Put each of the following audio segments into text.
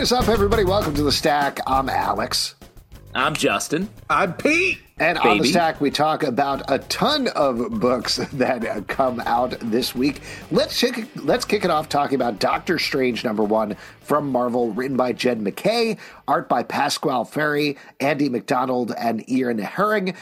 Is up, everybody? Welcome to the Stack. I'm Alex. I'm Justin. I'm Pete. And on the stack, we talk about a ton of books that come out this week. Let's kick, let's kick it off talking about Doctor Strange number one from Marvel, written by Jed MacKay, art by Pasqual Ferry, Andy MacDonald, and Ian Herring.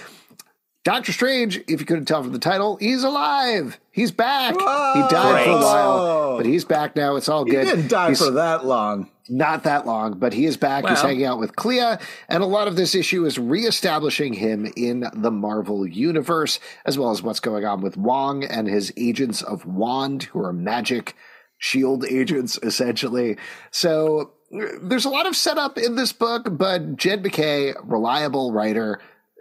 Doctor Strange, if you couldn't tell from the title, he's alive. He's back. Whoa. he died Great. for a while, but he's back now. It's all good. He didn't die He's- for that long. not that long, but he is back. He's hanging out with Clea, and a lot of this issue is reestablishing him in the Marvel universe, as well as what's going on with Wong and his agents of Wand, who are magic shield agents, essentially. So there's a lot of setup in this book, but Jed MacKay, reliable writer.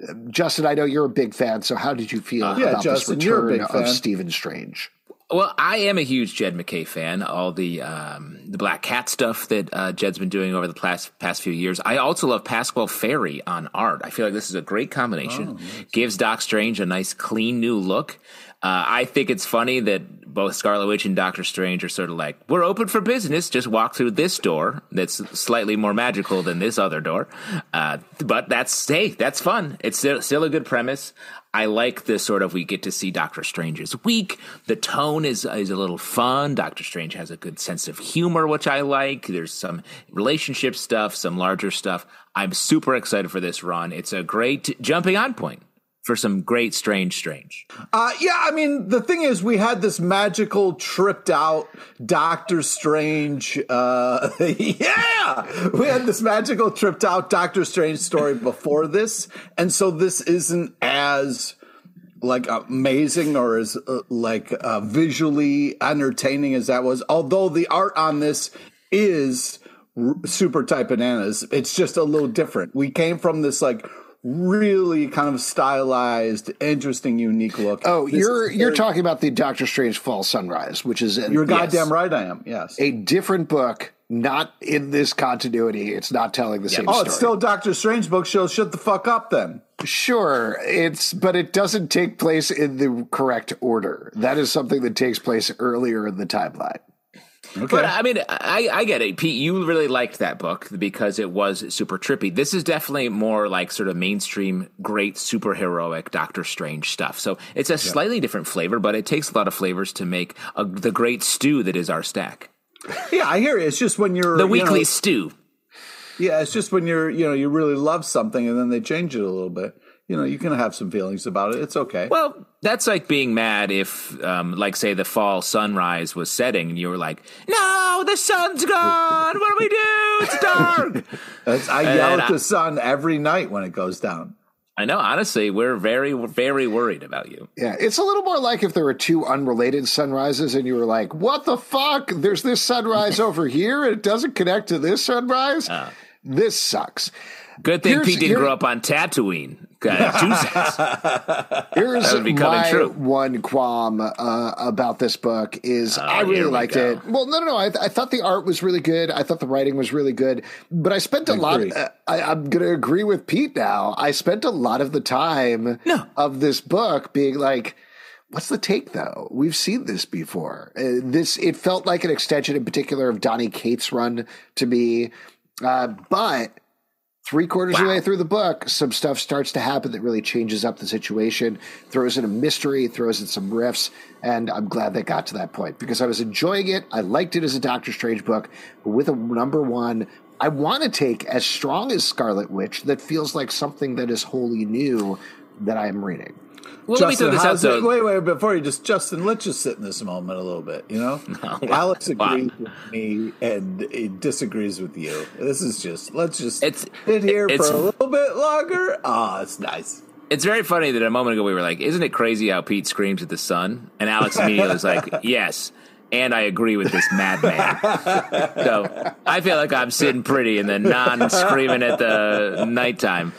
Uh, Justin, I know you're a big fan, so how did you feel Uh, yeah, about Justin, this you're a return big of fan. Stephen Strange? Well, I am a huge Jed MacKay fan. All the um, the Black Cat stuff that uh, Jed's been doing over the past past few years. I also love Pasqual Ferry on art. I feel like this is a great combination. Gives Doc Strange a nice, clean new look. Uh, I think it's funny that both Scarlet Witch and Doctor Strange are sort of like, we're open for business. Just walk through this door that's slightly more magical than this other door. Uh, but that's, hey, that's fun. It's still, still a good premise. I like this sort of we get to see Doctor Strange's week. The tone is is a little fun. Doctor Strange has a good sense of humor, which I like. There's some relationship stuff, some larger stuff. I'm super excited for this run. It's a great jumping on point for some great Strange Strange. Uh, yeah, I mean, the thing is, we had this magical, tripped out Doctor Strange. Uh, yeah, we had this magical, tripped out Doctor Strange story before this. And so this isn't as like amazing or as uh, like uh, visually entertaining as that was. Although the art on this is super type bananas, it's just a little different. We came from this like really kind of stylized, interesting, unique look. Oh, This you're you're talking about the Doctor Strange Fall Sunrise, which is an, You're yes, goddamn right. I am. Yes. a different book, not in this continuity. It's not telling the same oh, story. it's still Doctor Strange book. She'll shut the fuck up then. sure, it's but it doesn't take place in the correct order. That is something that takes place earlier in the timeline. Okay. But I mean, I, I get it. Pete, you really liked that book because it was super trippy. This is definitely more like sort of mainstream, great superheroic Doctor Strange stuff. So it's a slightly different flavor, but it takes a lot of flavors to make a, the great stew that is our stack. yeah, I hear you. It's just when you're The you weekly know, stew. yeah, it's just when you're you know you really love something and then they change it a little bit. You know, you can have some feelings about it. It's okay. Well, that's like being mad if, um, like, say, the fall sunrise was setting and you were like, no, the sun's gone. What do we do? It's dark. That's, I and yell then at I- the sun every night when it goes down. I know, honestly, we're very, very worried about you. Yeah, it's a little more like if there were two unrelated sunrises and you were like, "What the fuck? There's this sunrise over here and it doesn't connect to this sunrise." Ah. This sucks. Good thing Pete didn't here- grow up on Tatooine. Here's That would be my true. one qualm uh, about this book is I really liked go. it. Well, no, no, no. I, I thought the art was really good. I thought the writing was really good. But I spent a lot. agree. Uh, I, I'm going to agree with Pete now. I spent a lot of the time No. of this book being like. What's the take though? We've seen this before. Uh, this it felt like an extension, in particular, of Donny Cates' run to me. Uh, but three quarters of the way through the book, some stuff starts to happen that really changes up the situation, throws in a mystery, throws in some riffs, and I'm glad they got to that point because I was enjoying it. I liked it as a Doctor Strange book, but with a number one, I want to take as strong as Scarlet Witch that feels like something that is wholly new that I am reading. Well, let me throw Justin, this out it- though. wait, wait, before you just Justin, let's just sit in this moment a little bit. You know, Alex wow. agrees with me and he disagrees with you. This is just let's just It's- sit here it's- for a little bit longer. Ah, it's nice. It's very funny that a moment ago we were like, "Isn't it crazy how Pete screams at the sun?" And Alex immediately was like, "Yes." And I agree with this madman. so I feel like I'm sitting pretty in the non screaming at the nighttime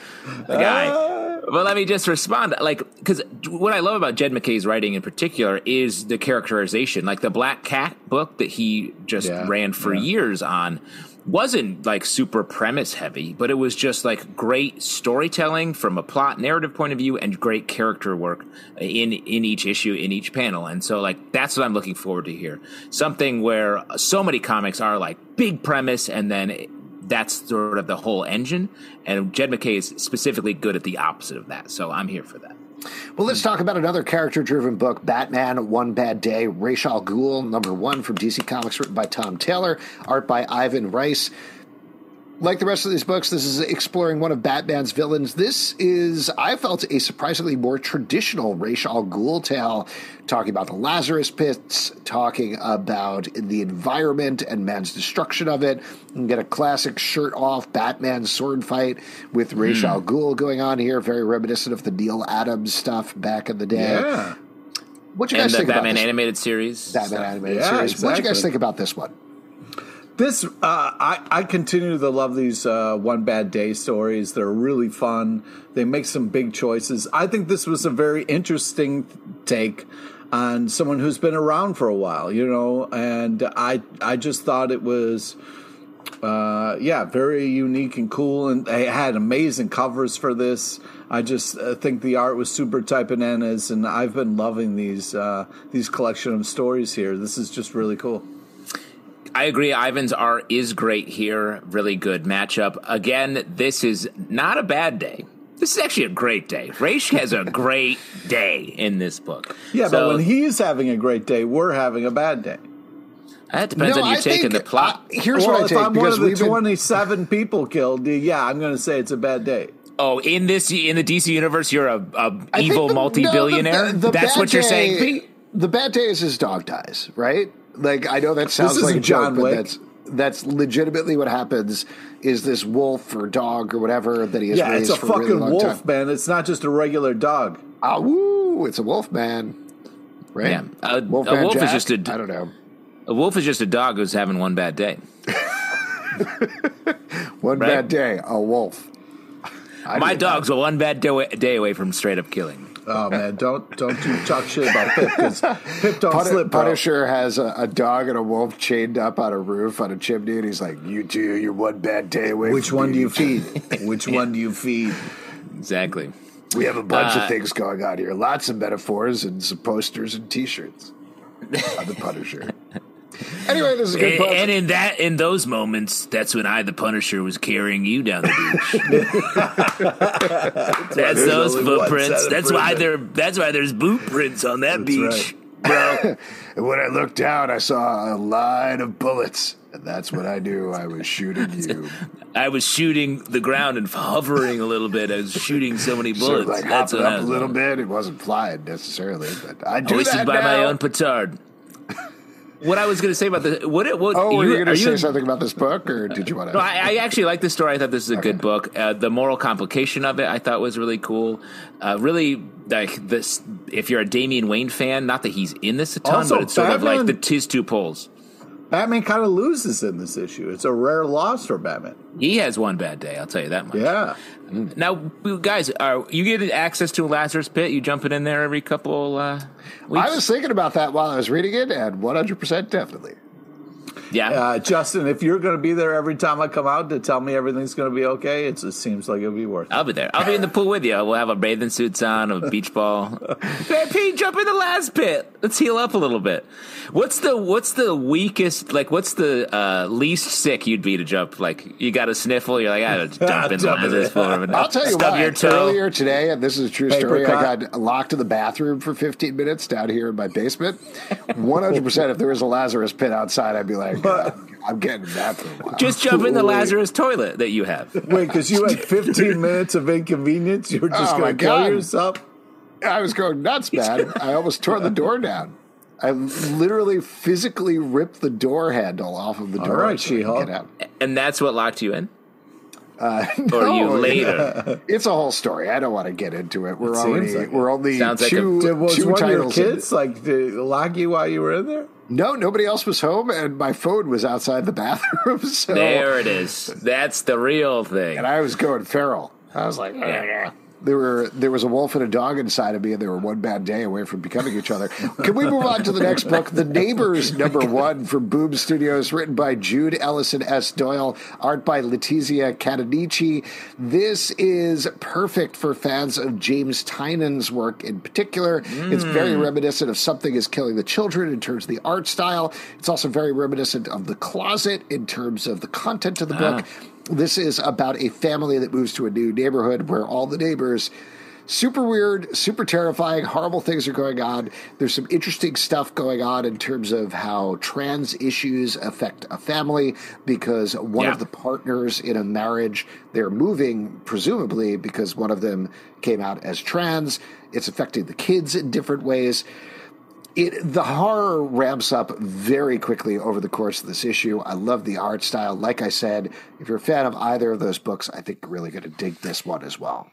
guy. But let me just respond. Like, because what I love about Jed MacKay's writing in particular is the characterization. Like the Black Cat book that he just Yeah, ran for yeah. years on wasn't like super premise heavy, but it was just like great storytelling from a plot narrative point of view and great character work in in each issue in each panel. And so like that's what I'm looking forward to here. Something where so many comics are like big premise and then that's sort of the whole engine. And Jed MacKay is specifically good at the opposite of that. So I'm here for that. Well, let's talk about another character driven book, Batman One Bad Day, Ra's al Ghul, number one from DC Comics, written by Tom Taylor, art by Ivan Reis. Like the rest of these books, this is exploring one of Batman's villains. This is, I felt, a surprisingly more traditional Ra's al Ghul tale, talking about the Lazarus pits, talking about the environment and man's destruction of it. You get a classic shirt off Batman sword fight with Ra's hmm. al Ghul going on here, very reminiscent of the Neal Adams stuff back in the day. Yeah. What you And guys the think Batman about this? animated series. Batman animated Yeah, series. What do you guys think about this one? This uh, I I continue to love these uh, one bad day stories. They're really fun. They make some big choices. I think this was a very interesting take on someone who's been around for a while, you know. And I I just thought it was. Uh, yeah, very unique and cool, and they had amazing covers for this. I just uh, think the art was super type bananas, and I've been loving these uh, these collection of stories here. This is just really cool. I agree. Ivan's art is great here. Really good matchup. Again, this is not a bad day. This is actually a great day. Ra's has a great day in this book. Yeah, So, but when he's having a great day, we're having a bad day. that depends on you I taking think- the plot. uh, here's well, what I if take I'm one because of the we've been 27 people killed, yeah, I'm going to say it's a bad day. oh, in this in the DC universe, you're a, think evil the- multi no, billionaire. the- the That's what you're saying, Pete. The bad day is his dog dies, right? Like I know that sounds like a joke, John but that's that's legitimately what happens. Is this wolf or dog or whatever that he has Yeah, raised it's a for a really fucking long wolf, time? man. It's not just a regular dog. Ah, woo! It's a wolf man, right? Yeah, a- a Wolfman wolf is just a- I don't know. A wolf is just a dog who's having one bad day. One Right. bad day, a wolf. I My did that. dog's a one bad day away from straight up killing me. Oh man, don't don't you talk shit about Pip because Pip don't Pun- slip, bro. Punisher has a, a dog and a wolf chained up on a roof on a chimney, and he's like, "You two, you're one bad day away." Which from one do you feed? Which one do you feed? Exactly. We have a bunch Uh, of things going on here. Lots of metaphors and some posters and T-shirts on the Punisher. anyway, this is a good And, and in that, in those moments, that's when I, the Punisher, was carrying you down the beach. that's there's those footprints. That's why footprints. there. That's why there's boot prints on that beach, bro. and when I looked down, I saw a line of bullets, and that's when I knew I was shooting you. I was shooting the ground and hovering a little bit. I was shooting so many So bullets. like that's hopping what I up a little doing. bit. It wasn't flying necessarily, but I do Hoisted that by now. my own petard. What I was going to say about the what? What? Oh, were you, going to say something about this book, or did you want to? No, I, I actually like this story. I thought this is a good book. Uh, the moral complication of it, I thought was really cool. Uh, really, like this. If you're a Damian Wayne fan, not that he's in this a ton, Also, but it's sort of like the his two poles. Batman kind of loses in this issue. It's a rare loss for Batman. He has one bad day. I'll tell you that much. Yeah. Now, guys, are you get access to Lazarus Pit? You jumping in there every couple uh, weeks? I was thinking about that while I was reading it, and 100% definitely. yeah. Uh, Justin, if you're going to be there every time I come out to tell me everything's going to be okay, it's, it seems like it'll be worth it. I'll be there. I'll be in the pool with you. We'll have our bathing suits on, a beach ball. Hey, Pete, jump in the last pit. Let's heal up a little bit. What's the What's the weakest? Like, what's the uh, least sick you'd be to jump? Like, you got a sniffle. You're like, I gotta jump in Jump in this there. for I'll tell you stub what, your toe. earlier today, and this is a true story, I got locked in the bathroom for 15 minutes down here in my basement. 100% if there was a Lazarus pit outside, I'd be like, uh, I'm getting that for a while. Just jump in the Wait. Lazarus toilet that you have. Wait, because you had 15 minutes of inconvenience? you're just Oh, going to kill yourself? I was going nuts, man. I almost tore the door down. I literally physically ripped the door handle off of the door. right, so She-Hulk. And that's what locked you in. Uh, or you later? It's a whole story. I don't want to get into it. We're It already seems like it. we're only Sounds like a- two, was two one of your titles. kids like did lock you while you were in there? No, nobody else was home, and my phone was outside the bathroom. So There it is. That's the real thing. and I was going feral. I was like, "Ugh." There were there was a wolf and a dog inside of me, and they were one bad day away from becoming each other. Can we move on to the next book, The Neighbors, number one from Boom Studios, written by Jude Ellison S. Doyle, art by Letizia Cadonici. This is perfect for fans of James Tynion's work in particular. It's very hmm. reminiscent of Something is Killing the Children in terms of the art style. It's also very reminiscent of The Closet in terms of the content of the ah. book. This is about a family that moves to a new neighborhood where all the neighbors super weird, super terrifying, horrible things are going on. There's some interesting stuff going on in terms of how trans issues affect a family because one Yeah. of the partners in a marriage, they're moving presumably because one of them came out as trans. It's affecting the kids in different ways it the horror ramps up very quickly over the course of this issue. I love the art style. Like I said, if you're a fan of either of those books, I think you're really going to dig this one as well.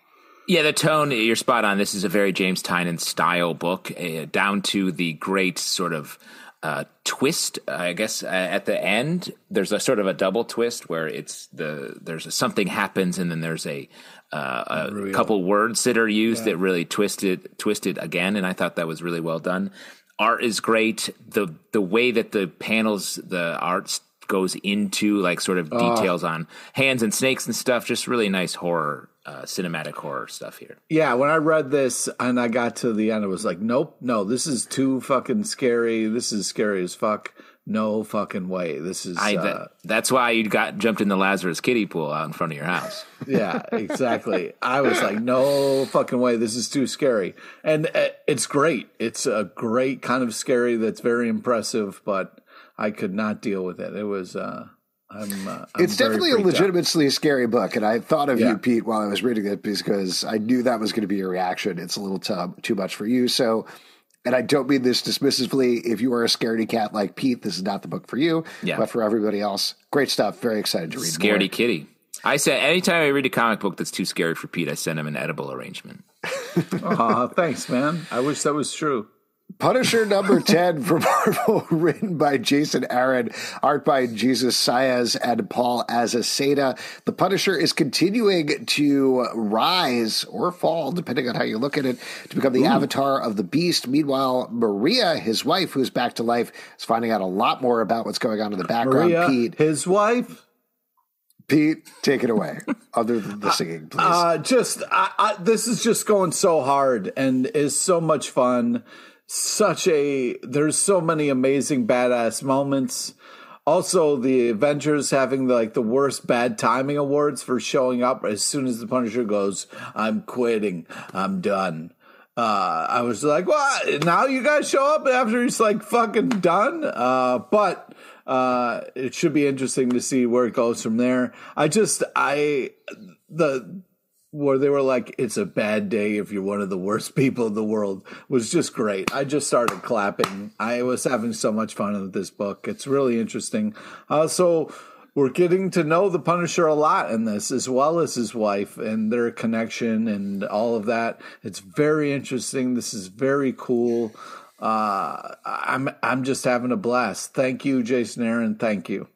Yeah, the tone, you're spot on. This is a very James Tynion style book, uh, down to the great sort of uh, twist. I guess uh, at the end, there's a sort of a double twist where it's the there's a, something happens and then there's a uh, a couple words that are used that really twist it twist it again, and I thought that was really well done. Art is great. the The way that the panels, the art goes into like sort of details on hands and snakes and stuff. Just really nice horror, uh, cinematic horror stuff here. Yeah, when I read this and I got to the end, it was like, nope, no, this is too fucking scary. This is scary as fuck. No fucking way. This is. I, uh, that's why you got jumped in the Lazarus kiddie pool out in front of your house. yeah, exactly. I was like, no fucking way. This is too scary. And uh, it's great. It's a great kind of scary that's very impressive, but I could not deal with it. It was. uh I'm, uh, I'm it's definitely a freaked out. legitimately scary book, and I thought of Yeah. you, Pete, while I was reading it because I knew that was going to be your reaction. It's a little too, too much for you, so. And I don't mean this dismissively. If you are a scaredy cat like Pete, this is not the book for you. Yeah. But for everybody else, great stuff. Very excited to read more. Scaredy kitty. I said anytime I read a comic book that's too scary for Pete, I send him an edible arrangement. Aw, thanks, man. I wish that was true. Punisher number 10 from Marvel, written by Jason Aaron, art by Jesus Saiz and Paul Azaceta. The Punisher is continuing to rise or fall, depending on how you look at it, to become the avatar of the beast. Meanwhile, Maria, his wife, who's back to life, is finding out a lot more about what's going on in the background. Maria, Pete, his wife. Pete, take it away. Other than the singing, please. Uh, just I, I, this is just going so hard and is so much fun. Such a there's so many amazing badass moments. Also, the Avengers having like the worst bad timing awards for showing up as soon as the Punisher goes, "I'm quitting, I'm done." Uh, I was like, "What? Now you guys show up after he's like fucking done?" Uh, but uh, it should be interesting to see where it goes from there. I just I the where they were like, "It's a bad day if you're one of the worst people in the world," was just great. I just started clapping. I was having so much fun with this book. It's really interesting. Uh, so we're getting to know the Punisher a lot in this, as well as his wife and their connection and all of that. It's very interesting. This is very cool. Uh, I'm I'm just having a blast. Thank you, Jason Aaron. Thank you.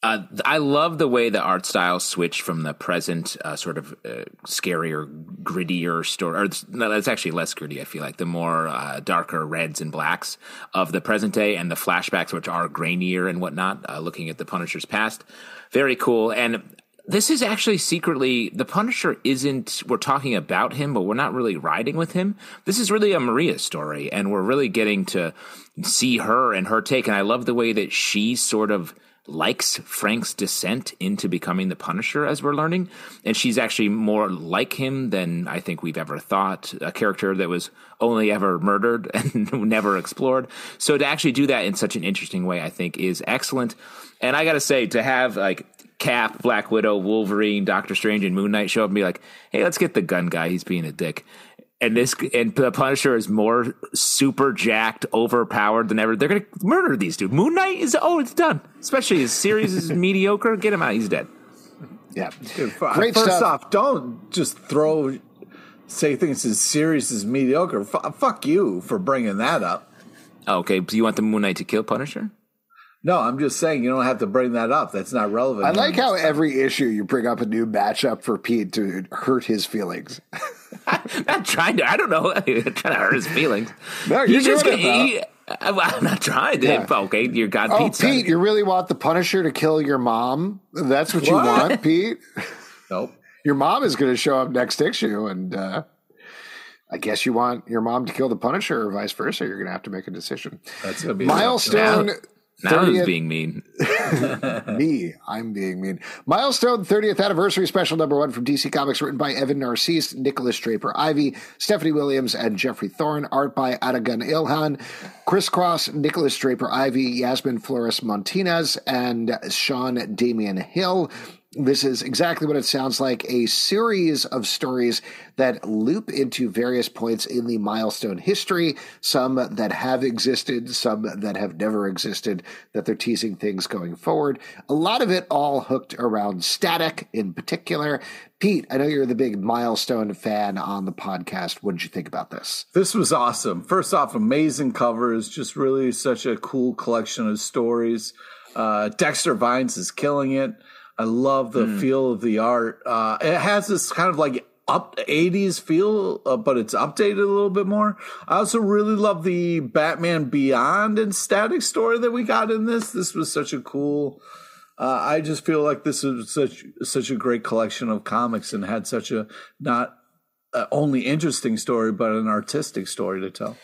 Uh, I love the way the art style switched from the present uh, sort of uh, scarier, grittier story. Or it's, no, it's actually less gritty. I feel like the more uh, darker reds and blacks of the present day, and the flashbacks, which are grainier and whatnot, uh, looking at the Punisher's past. Very cool. And this is actually secretly the Punisher isn't. We're talking about him, but we're not really riding with him. This is really a Maria story, and we're really getting to see her and her take. And I love the way that she sort of likes Frank's descent into becoming the Punisher, as we're learning. And she's actually more like him than I think we've ever thought. A character that was only ever murdered and never explored. So to actually do that in such an interesting way, I think is excellent. And I got to say, to have like Cap, Black Widow, Wolverine, Doctor Strange, and Moon Knight show up and be like, hey, let's get the gun guy. He's being a dick and this and the Punisher is more super jacked, overpowered than ever. They're gonna murder these dudes. Moon Knight is oh, it's done. Especially his series is mediocre. Get him out. He's dead. Yeah. Dude, f- Great First stuff. off, don't just throw say things as serious as mediocre. F- fuck you for bringing that up. Okay, so you want the Moon Knight to kill Punisher? No, I'm just saying you don't have to bring that up. That's not relevant. I like how every issue you bring up a new matchup for Pete to hurt his feelings. I'm not trying to. I don't know. I'm trying to hurt his feelings. No, you're He's just it, gonna- he- I'm not trying to. Yeah. Okay, you're God Oh, Pete. Pete, you really want the Punisher to kill your mom? That's what you What? want, Pete? Nope. Your mom is going to show up next issue, and uh, I guess you want your mom to kill the Punisher, or vice versa. You're going to have to make a decision. That's gonna be Milestone. Now who's 30th being mean? me. I'm being mean. Milestone 30th anniversary special number one from DC Comics, written by Evan Narcisse, Nikolas Draper Ivey, Stephanie Williams, and Geoffrey Thorne. Art by Atagun Ilhan, Chriscross, Nikolas Draper Ivey, Yasmin Flores Montañez, and Sean Damien Hill. This is exactly what it sounds like a series of stories that loop into various points in the milestone history, some that have existed, some that have never existed, that they're teasing things going forward. A lot of it all hooked around static in particular. Pete, I know you're the big milestone fan on the podcast. What did you think about this? This was awesome. First off, amazing covers, just really such a cool collection of stories. Uh, Dexter Vines is killing it. I love the feel of the art. Uh, it has this kind of like up 80s feel, uh, but it's updated a little bit more. I also really love the Batman Beyond and Static story that we got in this. This was such a cool. Uh, I just feel like this is such such a great collection of comics and had such a not uh, only interesting story, but an artistic story to tell.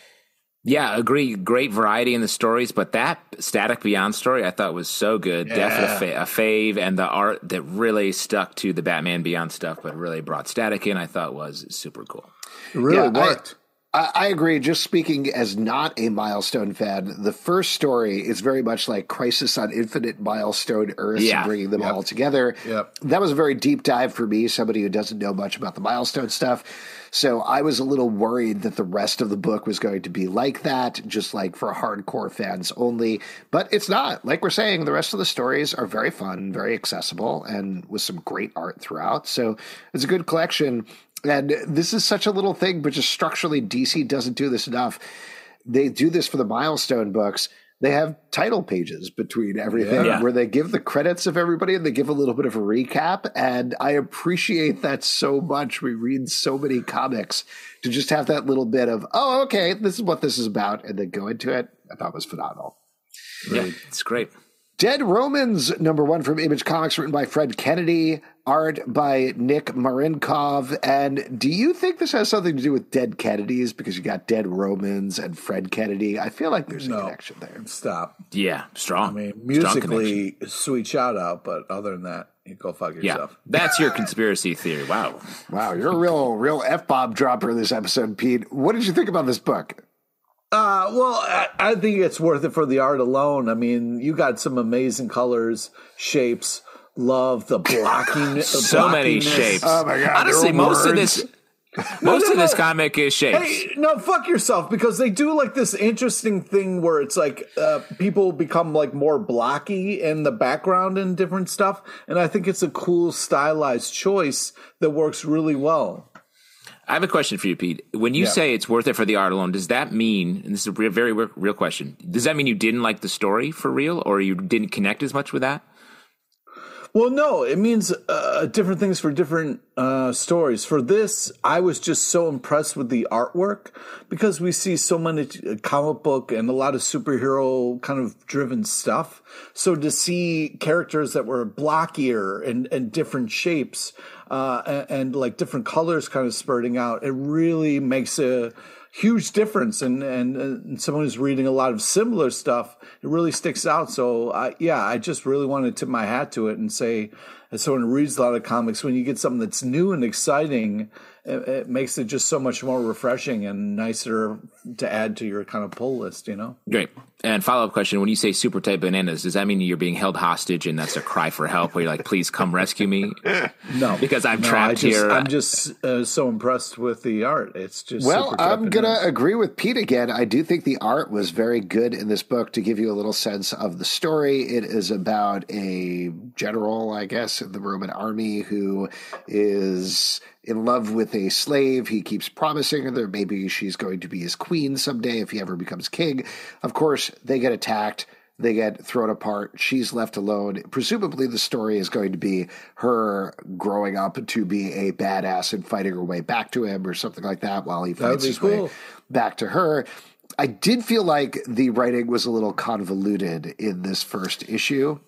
Yeah, agree. Great variety in the stories, but that Static Beyond story I thought was so good. Definitely a, fa- a fave, and the art that really stuck to the Batman Beyond stuff, but really brought Static in, I thought was super cool. It really Yeah, I- worked. I, I agree. Just speaking as not a milestone fan, the first story is very much like Crisis on Infinite Milestone Earth, Yeah. bringing them Yep. all together. Yep. That was a very deep dive for me, somebody who doesn't know much about the milestone stuff. So I was a little worried that the rest of the book was going to be like that, just like for hardcore fans only. But it's not. Like we're saying, the rest of the stories are very fun, very accessible, and with some great art throughout. So it's a good collection. And this is such a little thing, but just structurally, DC doesn't do this enough. They do this for the milestone books. They have title pages between everything Yeah. where they give the credits of everybody and they give a little bit of a recap. And I appreciate that so much. We read so many comics to just have that little bit of, oh, okay, this is what this is about, and then go into it. I thought was phenomenal. Yeah, it's great. Dead Romans, number one from Image Comics, written by Fred Kennedy, art by Nick Marinkov. And do you think this has something to do with Dead Kennedys? Because you got Dead Romans and Fred Kennedy. I feel like there's a No. connection there. Stop. Yeah, strong. I mean, musically, sweet shout out, but other than that, you go fuck yourself. Yeah, that's your conspiracy theory. Wow. Wow, you're a real, real F bomb dropper this episode, Pete. What did you think about this book? Uh, well, I, I think it's worth it for the art alone. I mean, you got some amazing colors, shapes. Love the blocking. So many shapes. Oh my God, Honestly, there were most of this, most no, of this no. comic is shapes. Hey, no, fuck yourself because they do like this interesting thing where it's like uh, people become like more blocky in the background and different stuff, and I think it's a cool stylized choice that works really well. I have a question for you, Pete. When you Yeah. say it's worth it for the art alone, does that mean, and this is a very real question, does that mean you didn't like the story for real or you didn't connect as much with that? Well, no, it means uh, different things for different uh, stories. For this, I was just so impressed with the artwork because we see so many uh, comic book and a lot of superhero kind of driven stuff. So to see characters that were blockier and, and different shapes uh, and, and like different colors kind of spurting out, it really makes a huge difference. And, and, and someone who's reading a lot of similar stuff, it really sticks out. So I, yeah, I just really want to tip my hat to it and say, as someone who reads a lot of comics, when you get something that's new and exciting, it, it makes it just so much more refreshing and nicer to add to your kind of pull list, you know? Great. And follow up question: When you say super tight bananas, does that mean you're being held hostage and that's a cry for help? Where you're like, "Please come rescue me," No, because I'm No, trapped just, here. I'm just uh, so impressed with the art. It's just Well, super I'm going to agree with Pete again. I do think the art was very good in this book to give you a little sense of the story. It is about a general, I guess, the Roman army who is in love with a slave. He keeps promising her that maybe she's going to be his queen someday if he ever becomes king. Of course, they get attacked. They get thrown apart. She's left alone. Presumably, the story is going to be her growing up to be a badass and fighting her way back to him or something like that while he fights his cool. way back to her. I did feel like the writing was a little convoluted in this first issue.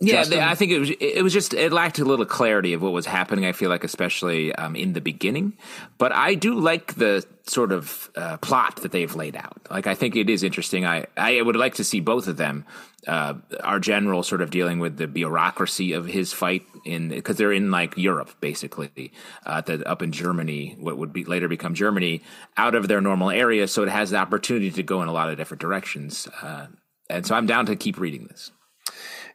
Yeah, I think it was. It was just it lacked a little clarity of what was happening. I feel like, especially um, in the beginning, but I do like the sort of uh, plot that they've laid out. Like, I think it is interesting. I I would like to see both of them. Uh, our general sort of dealing with the bureaucracy of his fight in because they're in like Europe basically, uh, the, up in Germany, what would be later become Germany, out of their normal area. So it has the opportunity to go in a lot of different directions. Uh, and so I'm down to keep reading this.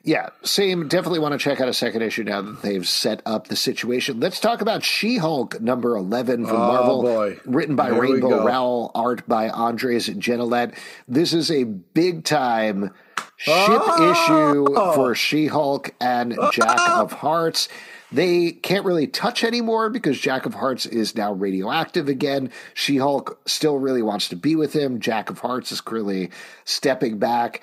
Yeah, same. Definitely want to check out a second issue now that they've set up the situation. Let's talk about She Hulk number 11 from oh, Marvel. Boy. Written by Here Rainbow Rowell, art by Andres Genolet. This is a big time ship oh. issue for She Hulk and Jack oh! of Hearts. They can't really touch anymore because Jack of Hearts is now radioactive again. She Hulk still really wants to be with him. Jack of Hearts is clearly stepping back.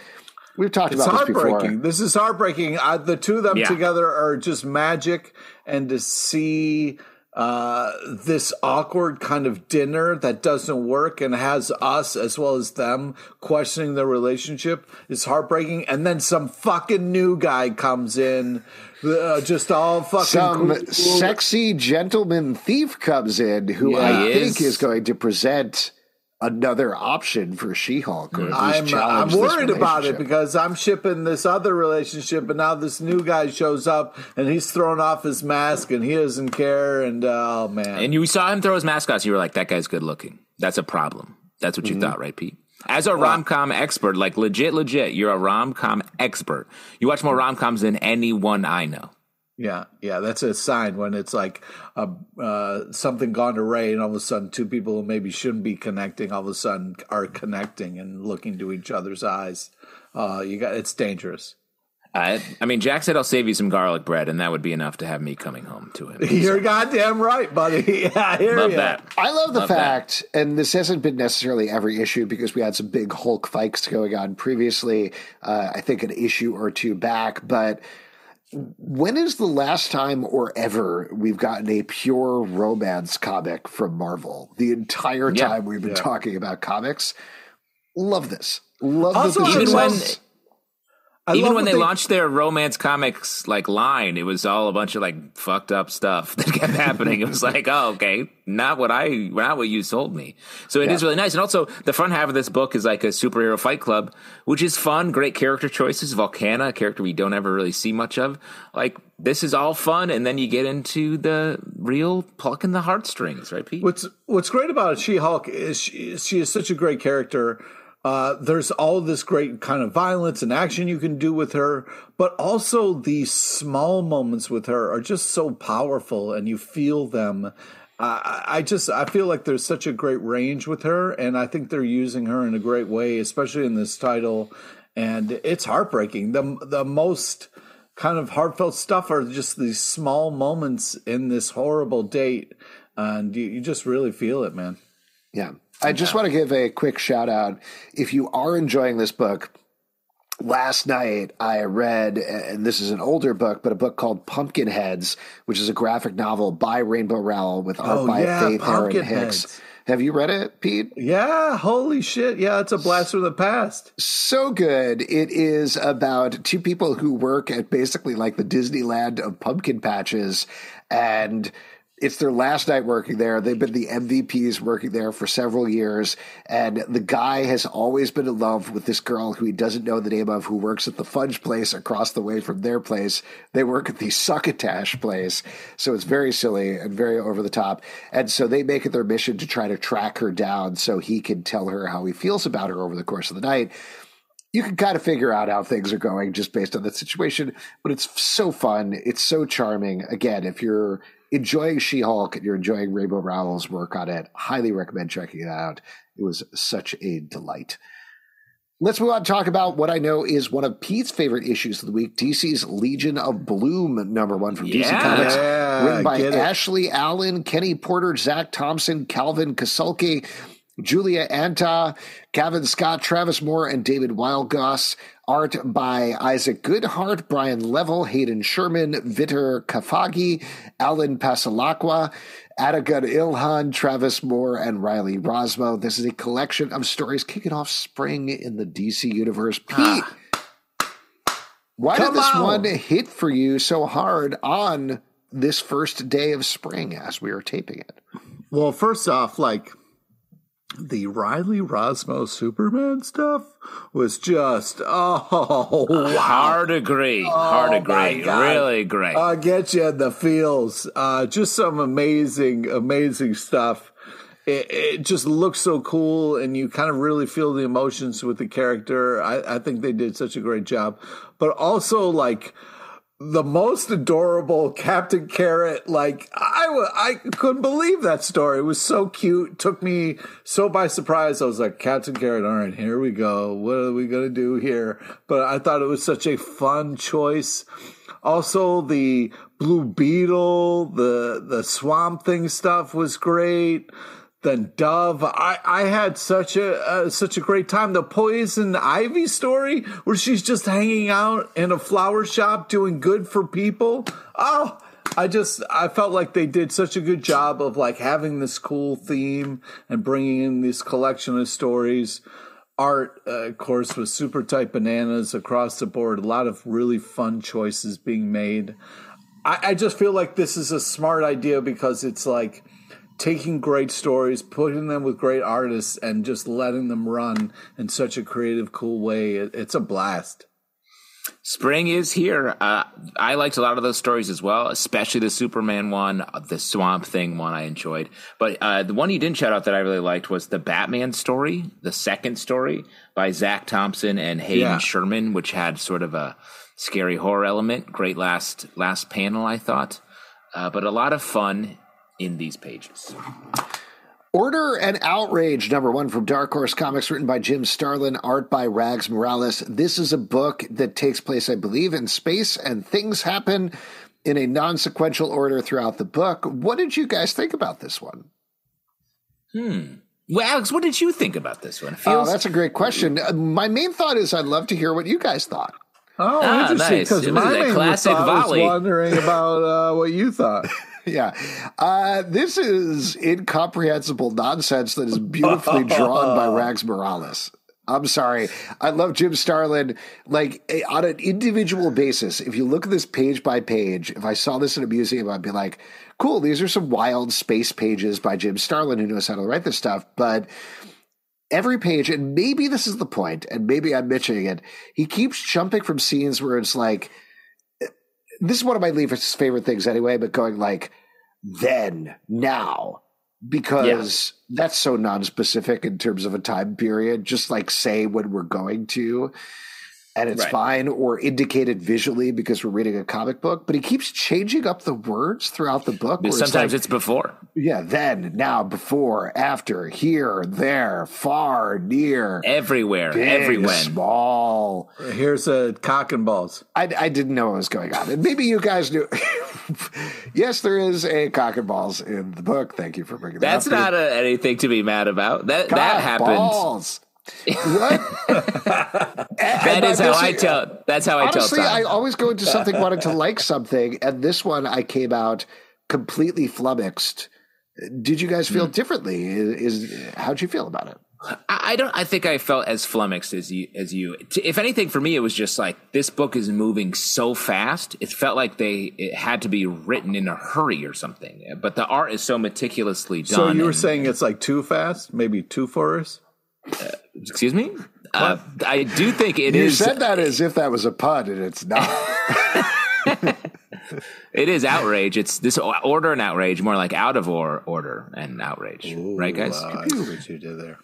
We've talked it's about this before. This is heartbreaking. Uh, the two of them yeah. together are just magic, and to see uh, this awkward kind of dinner that doesn't work and has us as well as them questioning their relationship is heartbreaking. And then some fucking new guy comes in, uh, just all fucking some cool. sexy gentleman thief comes in who yeah, I think is. is going to present another option for She-Hulk. I'm I'm worried about it because I'm shipping this other relationship, and now this new guy shows up and he's thrown off his mask and he doesn't care. And oh man! And you saw him throw his mask off. So you were like, "That guy's good looking." That's a problem. That's what you mm-hmm. thought, right, Pete? As a rom com expert, like legit, legit, you're a rom com expert. You watch more rom coms than anyone I know. Yeah, yeah, that's a sign when it's like uh, uh, something gone array, and all of a sudden, two people who maybe shouldn't be connecting, all of a sudden, are connecting and looking to each other's eyes. Uh, you got it's dangerous. I, I mean, Jack said I'll save you some garlic bread, and that would be enough to have me coming home to him. You're so. goddamn right, buddy. Yeah, I hear love you. that. I love the love fact, that. and this hasn't been necessarily every issue because we had some big Hulk fights going on previously. Uh, I think an issue or two back, but when is the last time or ever we've gotten a pure romance comic from Marvel? The entire time yeah, we've been yeah. talking about comics. Love this. Love also, this. Even when I Even when they, they, launched their romance comics like line, it was all a bunch of like fucked up stuff that kept happening. it was like, oh, okay, not what I, not what you sold me. So it yeah. is really nice. And also, the front half of this book is like a superhero fight club, which is fun. Great character choices. Volcana, a character we don't ever really see much of. Like this is all fun, and then you get into the real plucking the heartstrings, right, Pete? What's What's great about She Hulk is she, she is such a great character uh, there's all this great kind of violence and action you can do with her, but also these small moments with her are just so powerful, and you feel them. Uh, I just I feel like there's such a great range with her, and I think they're using her in a great way, especially in this title. And it's heartbreaking. the The most kind of heartfelt stuff are just these small moments in this horrible date, and you, you just really feel it, man. Yeah. I just want to give a quick shout out. If you are enjoying this book, last night I read, and this is an older book, but a book called Pumpkinheads, which is a graphic novel by Rainbow Rowell with art oh, by yeah, Faith Erin Hicks. Have you read it, Pete? Yeah, holy shit. Yeah, it's a blast from the past. So good. It is about two people who work at basically like the Disneyland of pumpkin patches and it's their last night working there. They've been the MVPs working there for several years. And the guy has always been in love with this girl who he doesn't know the name of, who works at the fudge place across the way from their place. They work at the succotash place. So it's very silly and very over the top. And so they make it their mission to try to track her down so he can tell her how he feels about her over the course of the night you can kind of figure out how things are going just based on that situation. But it's so fun. It's so charming. Again, if you're enjoying She Hulk and you're enjoying Rainbow Rowell's work on it, highly recommend checking it out. It was such a delight. Let's move on to talk about what I know is one of Pete's favorite issues of the week DC's Legion of Bloom, number one from DC Comics. Yeah, written by. Ashley Allen, Kenny Porter, Zac Thompson, Calvin Kasulke, Julio Anta, Cavan Scott, Travis Moore, and David Wielgosz. Art by Isaac Goodhart, Brian Level, Hayden Sherman, Vitor Cafaggi, Allen Passalaqua, Atagun Ilhan, Travis Moore, and Riley Rossmo. This is a collection of stories kicking off spring in the DC universe. Ah. Pete, why Come did this on. one hit for you so hard on this first day of spring as we are taping it? Well, first off, like the Riley Rossmo Superman stuff was just oh wow. Hard agree. Hard Oh, my agree. Really great. I uh, get you in the feels. Uh, just some amazing, amazing stuff. It, it just looks so cool, and you kind of really feel the emotions with the character. I, I think they did such a great job. But also, like, the most adorable Captain Carrot. Like, I, wa- I couldn't believe that story. It was so cute. Took me so by surprise. I was like, Captain Carrot, all right, here we go. What are we to do here? But I thought it was such a fun choice. Also, the Blue Beetle, the the Swamp Thing stuff was great. Then Dove, I, I had such a uh, such a great time. The Poison Ivy story, where she's just hanging out in a flower shop doing good for people. Oh, I just I felt like they did such a good job of like having this cool theme and bringing in this collection of stories. Art, uh, of course, was super tight bananas across the board. A lot of really fun choices being made. I, I just feel like this is a smart idea because it's like taking great stories, putting them with great artists, and just letting them run in such a creative, cool way. It, it's a blast. Spring is here. Uh, I liked a lot of those stories as well, especially the Superman one, the Swamp Thing one I enjoyed. But uh, the one you didn't shout out that I really liked was the Batman story, the second story by Zac Thompson and Hayden Yeah. Sherman, which had sort of a scary horror element. Great last last panel, I thought, uh, but a lot of fun in these pages. Order and Outrage, number one from Dark Horse Comics, written by Jim Starlin, art by Rags Morales. This is a book that takes place, I believe, in space, and things happen in a non sequential order throughout the book. What did you guys think about this one? Hmm. Well, Alex, what did you think about this one? It Oh, that's a great question. Uh, My main thought is I'd love to hear what you guys thought. Oh, Ah, interesting. Because It was my a main classic thought was wondering about uh, what you thought. Yeah. Uh, this is incomprehensible nonsense that is beautifully drawn by Rags Morales. I'm sorry. I love Jim Starlin. Like eh, on an individual basis, if you look at this page by page, if I saw this in a museum, I'd be like, cool, these are some wild space pages by Jim Starlin who knows how to write this stuff. But every page, and maybe this is the point, and maybe I'm mentioning it, he keeps jumping from scenes where it's like, this is one of my least favorite things anyway, but going like, then, now, because that's so non-specific in terms of a time period. Just like say when we're going to, and it's Right. fine, or indicated visually because we're reading a comic book. But he keeps changing up the words throughout the book. where sometimes like, it's before. yeah, then, now, before, after, here, there, far, near, Everywhere, big, every when. small. Here's a cock and balls. I, I didn't know what was going on. And maybe you guys knew. yes, there is a cock and balls in the book. Thank you for bringing that That's up. not a, anything to be mad about. That that happens. Balls. What? That is how I tell. That's how I Honestly, tell I always go into something wanting to like something, and this one I came out completely flummoxed. Did you guys feel hmm. differently? Is, is how'd you feel about it? I, I don't. I think I felt as flummoxed as you. As you. If anything, for me, it was just like this book is moving so fast. It felt like they it had to be written in a hurry or something. But the art is so meticulously done. So you were and- saying it's like too fast, maybe too for us? Excuse me. Uh, I do think it You is. said that as if that was a pun, and it's not. It is outrage. It's this order and outrage, more like out of or, order and outrage, right, guys? Wow, I see what you did there.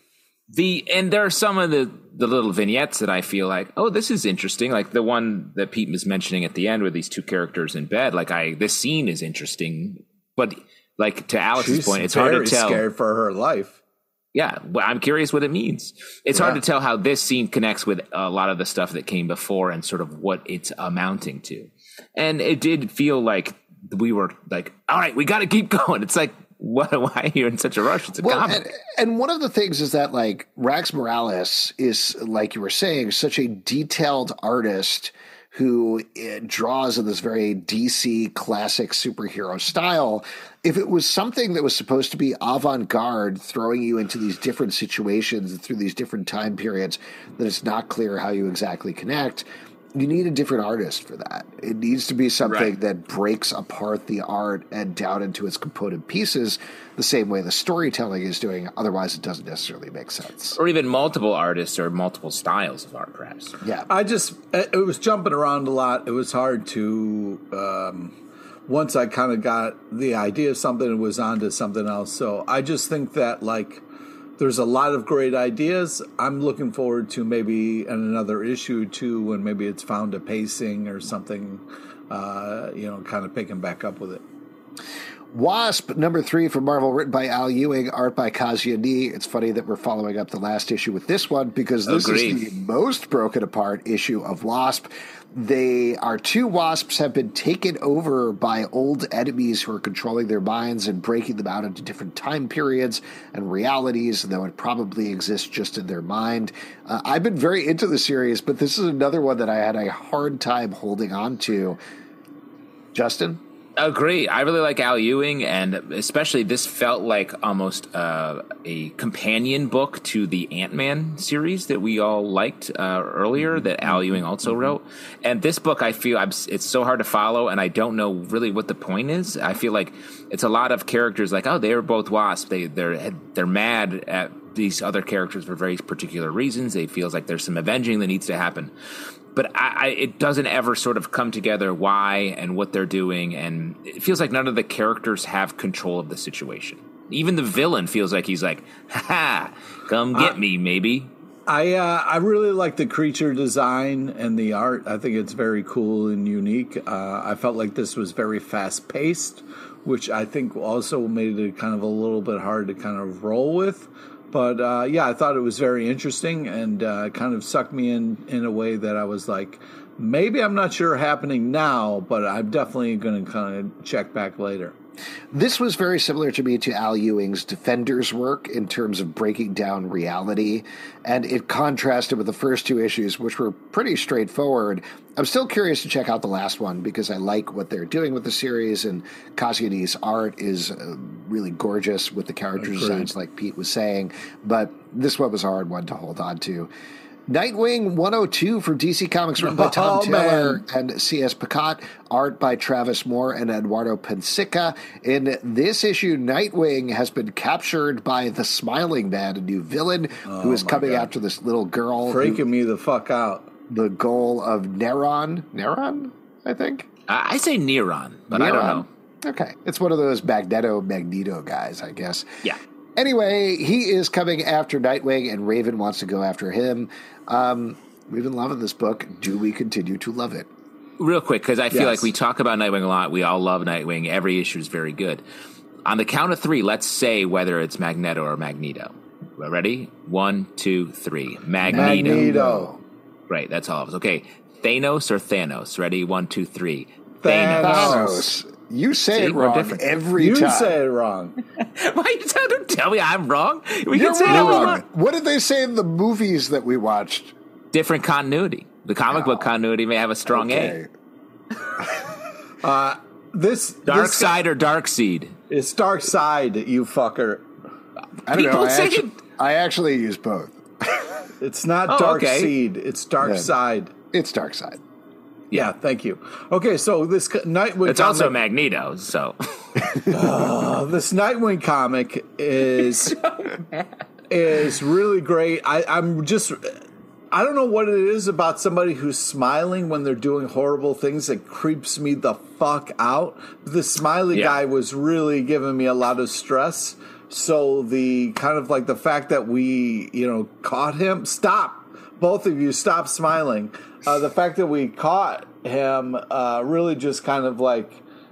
The and there are some of the the little vignettes that I feel like, oh, this is interesting. Like the one that Pete was mentioning at the end with these two characters in bed. Like I, this scene is interesting, but like to Alex's She's point, it's hard to very tell. scared for her life. Yeah, well, I'm curious what it means. It's Yeah. hard to tell how this scene connects with a lot of the stuff that came before and sort of what it's amounting to. And it did feel like we were like, all right, we got to keep going. It's like, what, why are you in such a rush? It's a Well, comic. and, and one of the things is that like Rags Morales is, like you were saying, such a detailed artist who uh, draws in this very DC classic superhero style. If it was something that was supposed to be avant garde, throwing you into these different situations through these different time periods, that it's not clear how you exactly connect. You need a different artist for that. It needs to be something Right. that breaks apart the art and down into its component pieces the same way the storytelling is doing. Otherwise, it doesn't necessarily make sense. or even multiple artists or multiple styles of art, perhaps. Yeah. I just it it was jumping around a lot. It was hard to um, once I kind of got the idea of something, it was on to something else. So I just think that like there's a lot of great ideas. I'm looking forward to maybe another issue too, when maybe it's found a pacing or something. Uh, you know, kind of picking back up with it. Wasp number three from Marvel, written by Al Ewing, art by Kasia Nie. It's funny that we're following up the last issue with this one because this Agreed. is the most broken apart issue of Wasp. They our two wasps have been taken over by old enemies who are controlling their minds and breaking them out into different time periods and realities, though it probably exists just in their mind. Uh, I've been very into the series, but this is another one that I had a hard time holding on to. Justin? Agree. I really like Al Ewing, and especially this felt like almost uh, a companion book to the Ant Man series that we all liked uh, earlier. That Al Ewing also wrote, and this book I feel I'm, it's so hard to follow, and I don't know really what the point is. I feel like it's a lot of characters like, oh, they were both Wasp. They they're they're mad at these other characters for very particular reasons. They feels like there's some avenging that needs to happen but I, I, it doesn't ever sort of come together why and what they're doing, and it feels like none of the characters have control of the situation. Even the villain feels like he's like, "Ha come get me, maybe." I uh, I really like the creature design and the art. I think it's very cool and unique. Uh, I felt like this was very fast paced, which I think also made it kind of a little bit hard to kind of roll with. But uh, yeah, I thought it was very interesting and uh, kind of sucked me in in a way that I was like, maybe I'm not sure happening now, but I'm definitely going to kind of check back later. This was very similar to me to Al Ewing's Defenders work in terms of breaking down reality, and it contrasted with the first two issues, which were pretty straightforward. I'm still curious to check out the last one because I like what they're doing with the series, and Kasia's art is uh, really gorgeous with the character designs, like Pete was saying. But this one was a hard one to hold on to. Nightwing 102 from DC Comics, written by Tom Oh, Taylor man. and C.S. Pacat, art by Travis Moore and Eduardo Pansica. In this issue, Nightwing has been captured by the Smiling Man, a new villain who oh is Oh my coming God. after this little girl. who- Freaking me the fuck out. the goal of Neron. Neron, I think. I, I say Neron, but I don't Neron? know. Okay. It's one of those Magneto Magneto guys, I guess. Yeah, Anyway, he is coming after Nightwing, and Raven wants to go after him. Um, we've been loving this book. Do we continue to love it? real quick because I feel Yes. like we talk about Nightwing a lot. We all love Nightwing. Every issue is very good. On the count of three, let's say whether it's Magneto or Magneto. Ready? One, two, three. Magneto. Magneto. Great. That's all of us. Okay. Thanos or Thanos? Ready? One, two, three. Thanos. Thanos. You say See, it wrong different. every You time. You say it wrong. Why you tell, don't tell me I'm wrong? We You're can say that we wrong. What did they say in the movies that we watched? Different continuity. The comic book oh. continuity may have a strong Okay. Uh, this Dark this side or dark seed? It's dark side, you fucker. I don't know. People I say actually, I actually use both. It's not Oh, dark okay. seed. It's dark Yeah. side. It's dark side. Yeah, thank you. Okay, so this Nightwing It's also Magneto. So uh, this Nightwing comic is is really great. I, I'm just I don't know what it is about somebody who's smiling when they're doing horrible things that creeps me the fuck out. The smiley Yeah. guy was really giving me a lot of stress. So the kind of like the fact that we, you know, caught him. Stop, both of you, stop smiling. Uh, the fact that we caught him uh, really just kind of like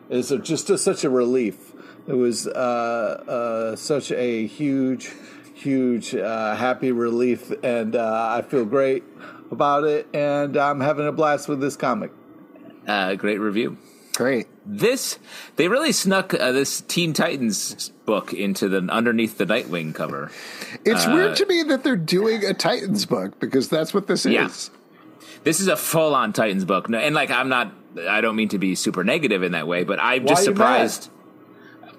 is just a, such a relief. It was uh, uh, such a huge, huge uh, happy relief, and uh, I feel great about it, and I'm having a blast with this comic. Great review. Great. This they really snuck uh, this Teen Titans book into the underneath the Nightwing cover. It's weird to me that they're doing a Titans book because that's what this Yeah. is. This is a full on Titans book, No, and like I'm not. I don't mean to be super negative in that way, but I'm Why just surprised.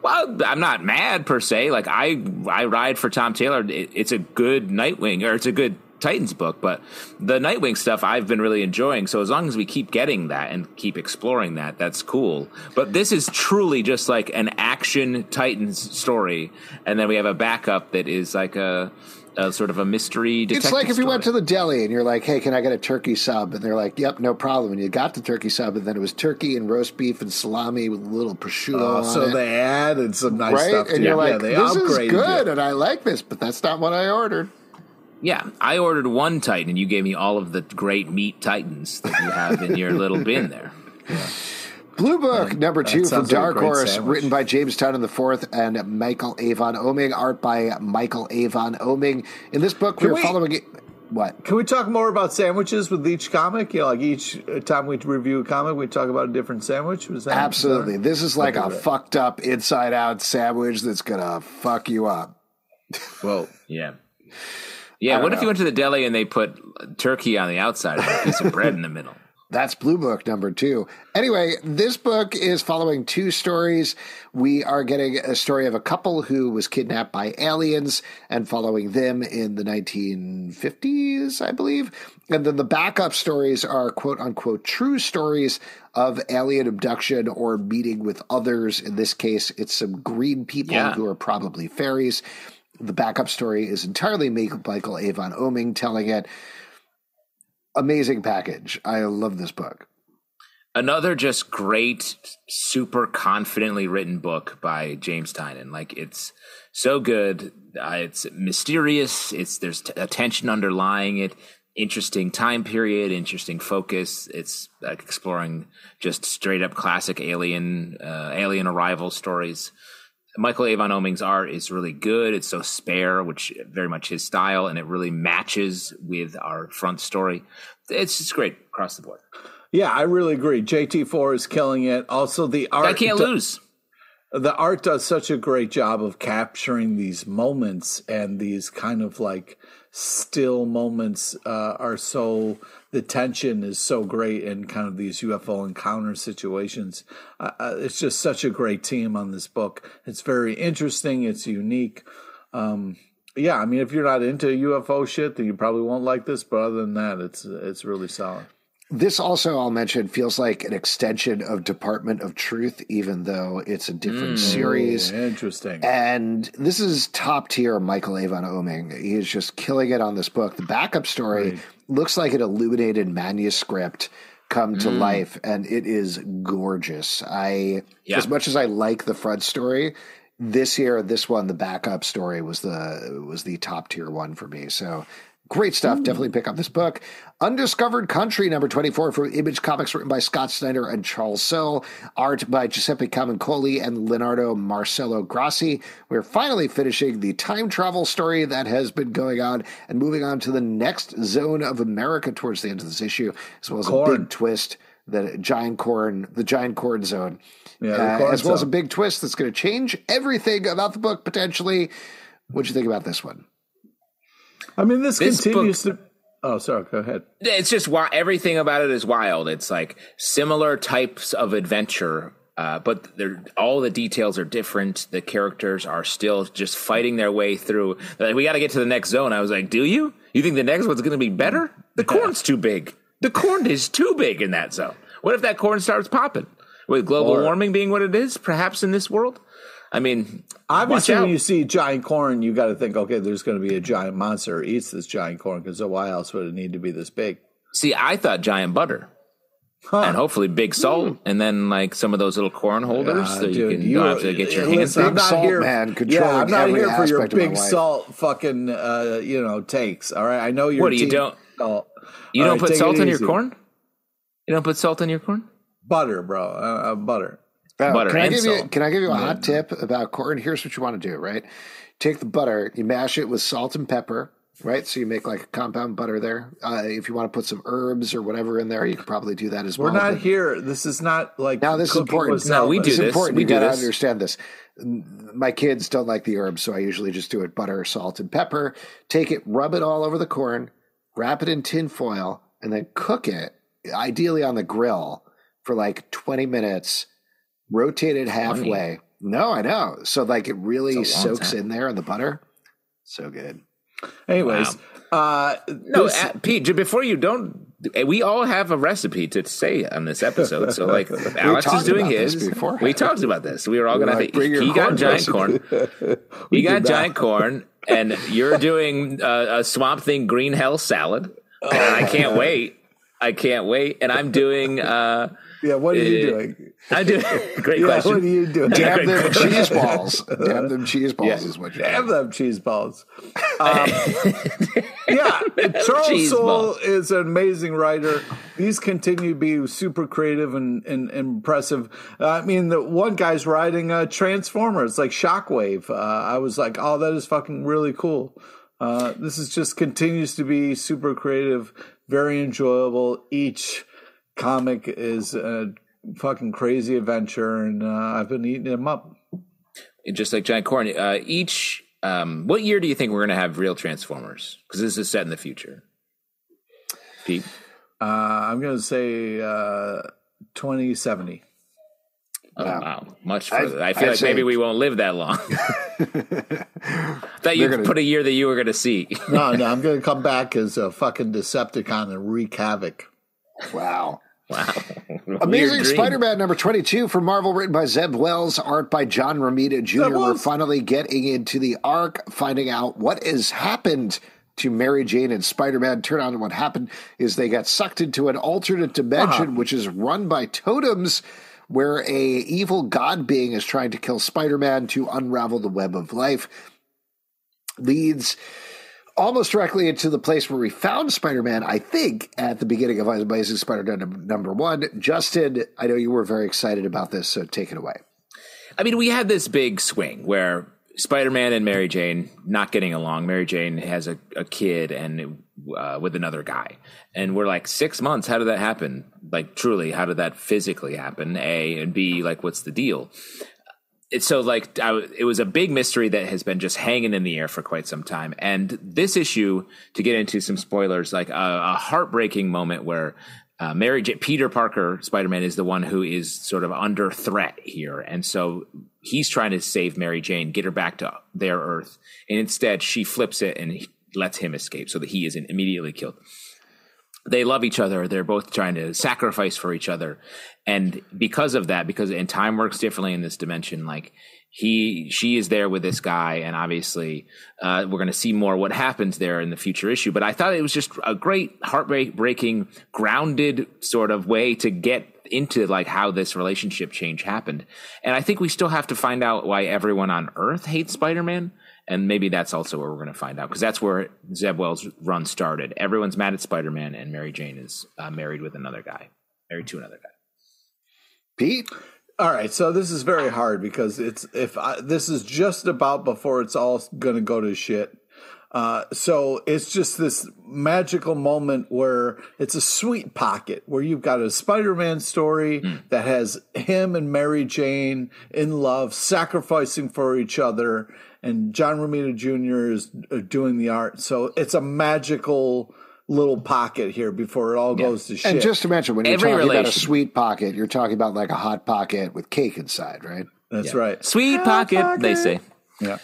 Well, I'm not mad per se. Like I, I ride for Tom Taylor. It, it's a good Nightwing, or it's a good Titans book. But the Nightwing stuff, I've been really enjoying. So as long as we keep getting that and keep exploring that, that's cool. But this is truly just like an action Titans story, and then we have a backup that is like a, a sort of a mystery. Detective It's like if you went to the deli and you're like, "Hey, can I get a turkey sub?" And they're like, "Yep, no problem." And you got the turkey sub, and then it was turkey and roast beef and salami with a little prosciutto Oh, on so it, they added some nice right? stuff. And to you're it. like, yeah, they "This is good, it. and I like this," but that's not what I ordered. Yeah, I ordered one Titan, and you gave me all of the great meat Titans that you have in your little bin there. Blue Book um, number two from sounds like Dark Horse, sandwich. written by James Tynion the Fourth and Michael Avon Oeming, art by Michael Avon Oeming. In this book, we're we- following it. What? Can we talk more about sandwiches with each comic? You know, like each uh, time we review a comic, we talk about a different sandwich. Was that Absolutely. This is like a Okay. fucked up, inside out sandwich that's gonna fuck you up. Well, Yeah. Yeah, what if you went to the deli and they put turkey on the outside and a piece of bread in the middle? That's Blue Book number two. Anyway, this book is following two stories. We are getting a story of a couple who was kidnapped by aliens and following them in the 1950s, I believe. And then the backup stories are quote unquote true stories of alien abduction or meeting with others. In this case, it's some green people Yeah. who are probably fairies. The backup story is entirely Michael Avon Oeming telling it amazing package. I love this book. Another just great, super confidently written book by James Tynion. Like it's so good. Uh, it's mysterious. It's there's t- a tension underlying it. Interesting time period. Interesting focus. It's like exploring just straight up classic alien uh, alien arrival stories. Michael Avon Oeming's art is really good. It's so spare, which very much his style, and it really matches with our front story. It's just great across the board. yeah, I really agree. JT4 is killing it. Also, the art. I can't do- lose. the art does such a great job of capturing these moments and these kind of like still moments uh, are so the tension is so great in kind of these UFO encounter situations. Uh, it's just such a great team on this book. It's very interesting. It's unique. Um, yeah, I mean, if you're not into UFO shit, then you probably won't like this. But other than that, it's it's really solid. This also, I'll mention, feels like an extension of Department of Truth, even though it's a different hmm. series. Interesting. And this is top tier Michael Avon Oeming. He is just killing it on this book. The backup story looks like an illuminated manuscript come to hmm. life, and it is gorgeous. I, Yeah. as much as I like the front story, this year, this one, the backup story was the was the top tier one for me. So great stuff. Definitely pick up this book. Undiscovered Country, number 24 from Image Comics, written by Scott Snyder and Charles Soule. Art by Giuseppe Camuncoli and Leonardo Marcello Grassi. We're finally finishing the time travel story that has been going on and moving on to the next zone of America towards the end of this issue, as well as a big twist. The giant corn, the giant corn zone, Yeah, Uh, corn as well as a big twist that's going to change everything about the book potentially. What'd you think about this one? I mean, this, This continues to. Oh, sorry. Go ahead. it's just why everything about it is wild. It's like similar types of adventure, uh, but they're all the details are different. The characters are still just fighting their way through. Like, we got to get to the next zone. I was like, do you? You think the next one's going to be better? The corn's too big. The corn is too big in that zone. What if that corn starts popping? With global Or- warming being what it is, perhaps in this world. I mean, Obviously, when you see giant corn, you got to think, okay, there's going to be a giant monster who eats this giant corn because why else would it need to be this big? See, I thought giant butter. And hopefully big salt, and then like some of those little corn holders, Ah, so you can you don't have to get your listen, hands I'm on. Big not salt here- man Yeah, I'm not every here for your aspect of my big salt fucking, uh, you know, takes. All right, I know you're. What do you don't- salt. You All don't right, put salt it in your corn? You don't put salt in your corn? Butter, bro. Uh, uh, butter. Oh, Butter can I and give you can I give you a hot tip about corn? Here's what you want to do, right? take the butter, you mash it with salt and pepper, right? So you make like a compound butter there. Uh, if you want to put some herbs or whatever in there, you could probably do that as well. We're not But here. This is not like Now this is important. No, we do It's this. important. We you do got to this. understand this. My kids don't like the herbs, so I usually just do it butter, salt, and pepper. Take it, rub it all over the corn, wrap it in tin foil, and then cook it, ideally on the grill, for like 20 minutes. Rotate it halfway. No, I know. So like it really It's a long soaks time. in there in the butter. So good. Anyways, uh, No, this- uh, Pete. Before you don't, we all have a recipe to say on this episode. So, like, Alex is doing his. beforehand. We talked about this. We were all going to. like, bring your he got corn giant recipe. corn. We You got that. giant corn, and you're doing uh, a swamp thing green hell salad. And I can't wait. I can't wait. And I'm doing. Uh, yeah, what are you uh, doing? I do. Great Yeah, question. what are you doing? Damn Great them question. cheese balls. Damn them cheese balls Yeah. is what you're Damn doing. them cheese balls. Um, yeah, Charles Cheese Soule ball. is an amazing writer. These continue to be super creative and, and, impressive. Uh, I mean, the one guy's writing uh, Transformers, like Shockwave. Uh, I was like, oh, that is fucking really cool. Uh, this is just continues to be super creative, very enjoyable. Each comic is a fucking crazy adventure, and uh, I've been eating them up. just like giant corn. Uh, each. Um, what year do you think we're going to have real Transformers? Because this is set in the future. Pete. Uh, I'm going to say uh, 2070. Oh, Wow. wow. Much further. I, feel I'd like say- maybe we won't live that long. Thought you gonna- put a year that you were going to see. No, no, I'm going to come back as a fucking Decepticon and wreak havoc. Wow. wow. Amazing Spider-Man number 22 from Marvel, written by Zeb Wells, art by John Romita Jr. Zeb We're finally getting into the arc, finding out what has happened to Mary Jane and Spider-Man. Turn out what happened is they got sucked into an alternate dimension, Uh-huh. which is run by totems, where a evil god being is trying to kill Spider-Man to unravel the web of life. Leads almost directly into the place where we found Spider-Man, I think, at the beginning of Amazing Spider-Man number one. Justin, I know you were very excited about this, so take it away. I mean, we had this big swing where Spider-Man and Mary Jane not getting along. Mary Jane has a, a kid and uh, with another guy, and we're like six months. How did that happen? Like, truly, how did that physically happen? A and B, like, what's the deal? So like I, it was a big mystery that has been just hanging in the air for quite some time. And this issue, to get into some spoilers, like a, a heartbreaking moment where uh, Mary J- Peter Parker Spider Man is the one who is sort of under threat here, and so he's trying to save Mary Jane, get her back to their Earth, and instead she flips it and lets him escape so that he isn't immediately killed they love each other. They're both trying to sacrifice for each other. And because of that, because and time works differently in this dimension, like he she is there with this guy, and obviously uh, we're going to see more what happens there in the future issue. But I thought it was just a great heartbreaking, grounded sort of way to get into like how this relationship change happened. And I think we still have to find out why everyone on Earth hates Spider-Man. And maybe that's also where we're going to find out because that's where Zeb Wells' run started. Everyone's mad at Spider Man, and Mary Jane is uh, married with another guy, married to another guy. Pete? All right, so this is very hard because it's if I, this is just about before it's all going to go to shit. Uh, so it's just this magical moment where it's a sweet pocket where you've got a Spider-Man story that has him and Mary Jane in love, sacrificing for each other, and John Romita Jr. is uh, doing the art. So it's a magical little pocket here before it all goes to shit. And just to mention, when you're Every talking about a sweet pocket, you're talking about like a hot pocket with cake inside, right? That's right. Sweet pocket, they say. Yeah.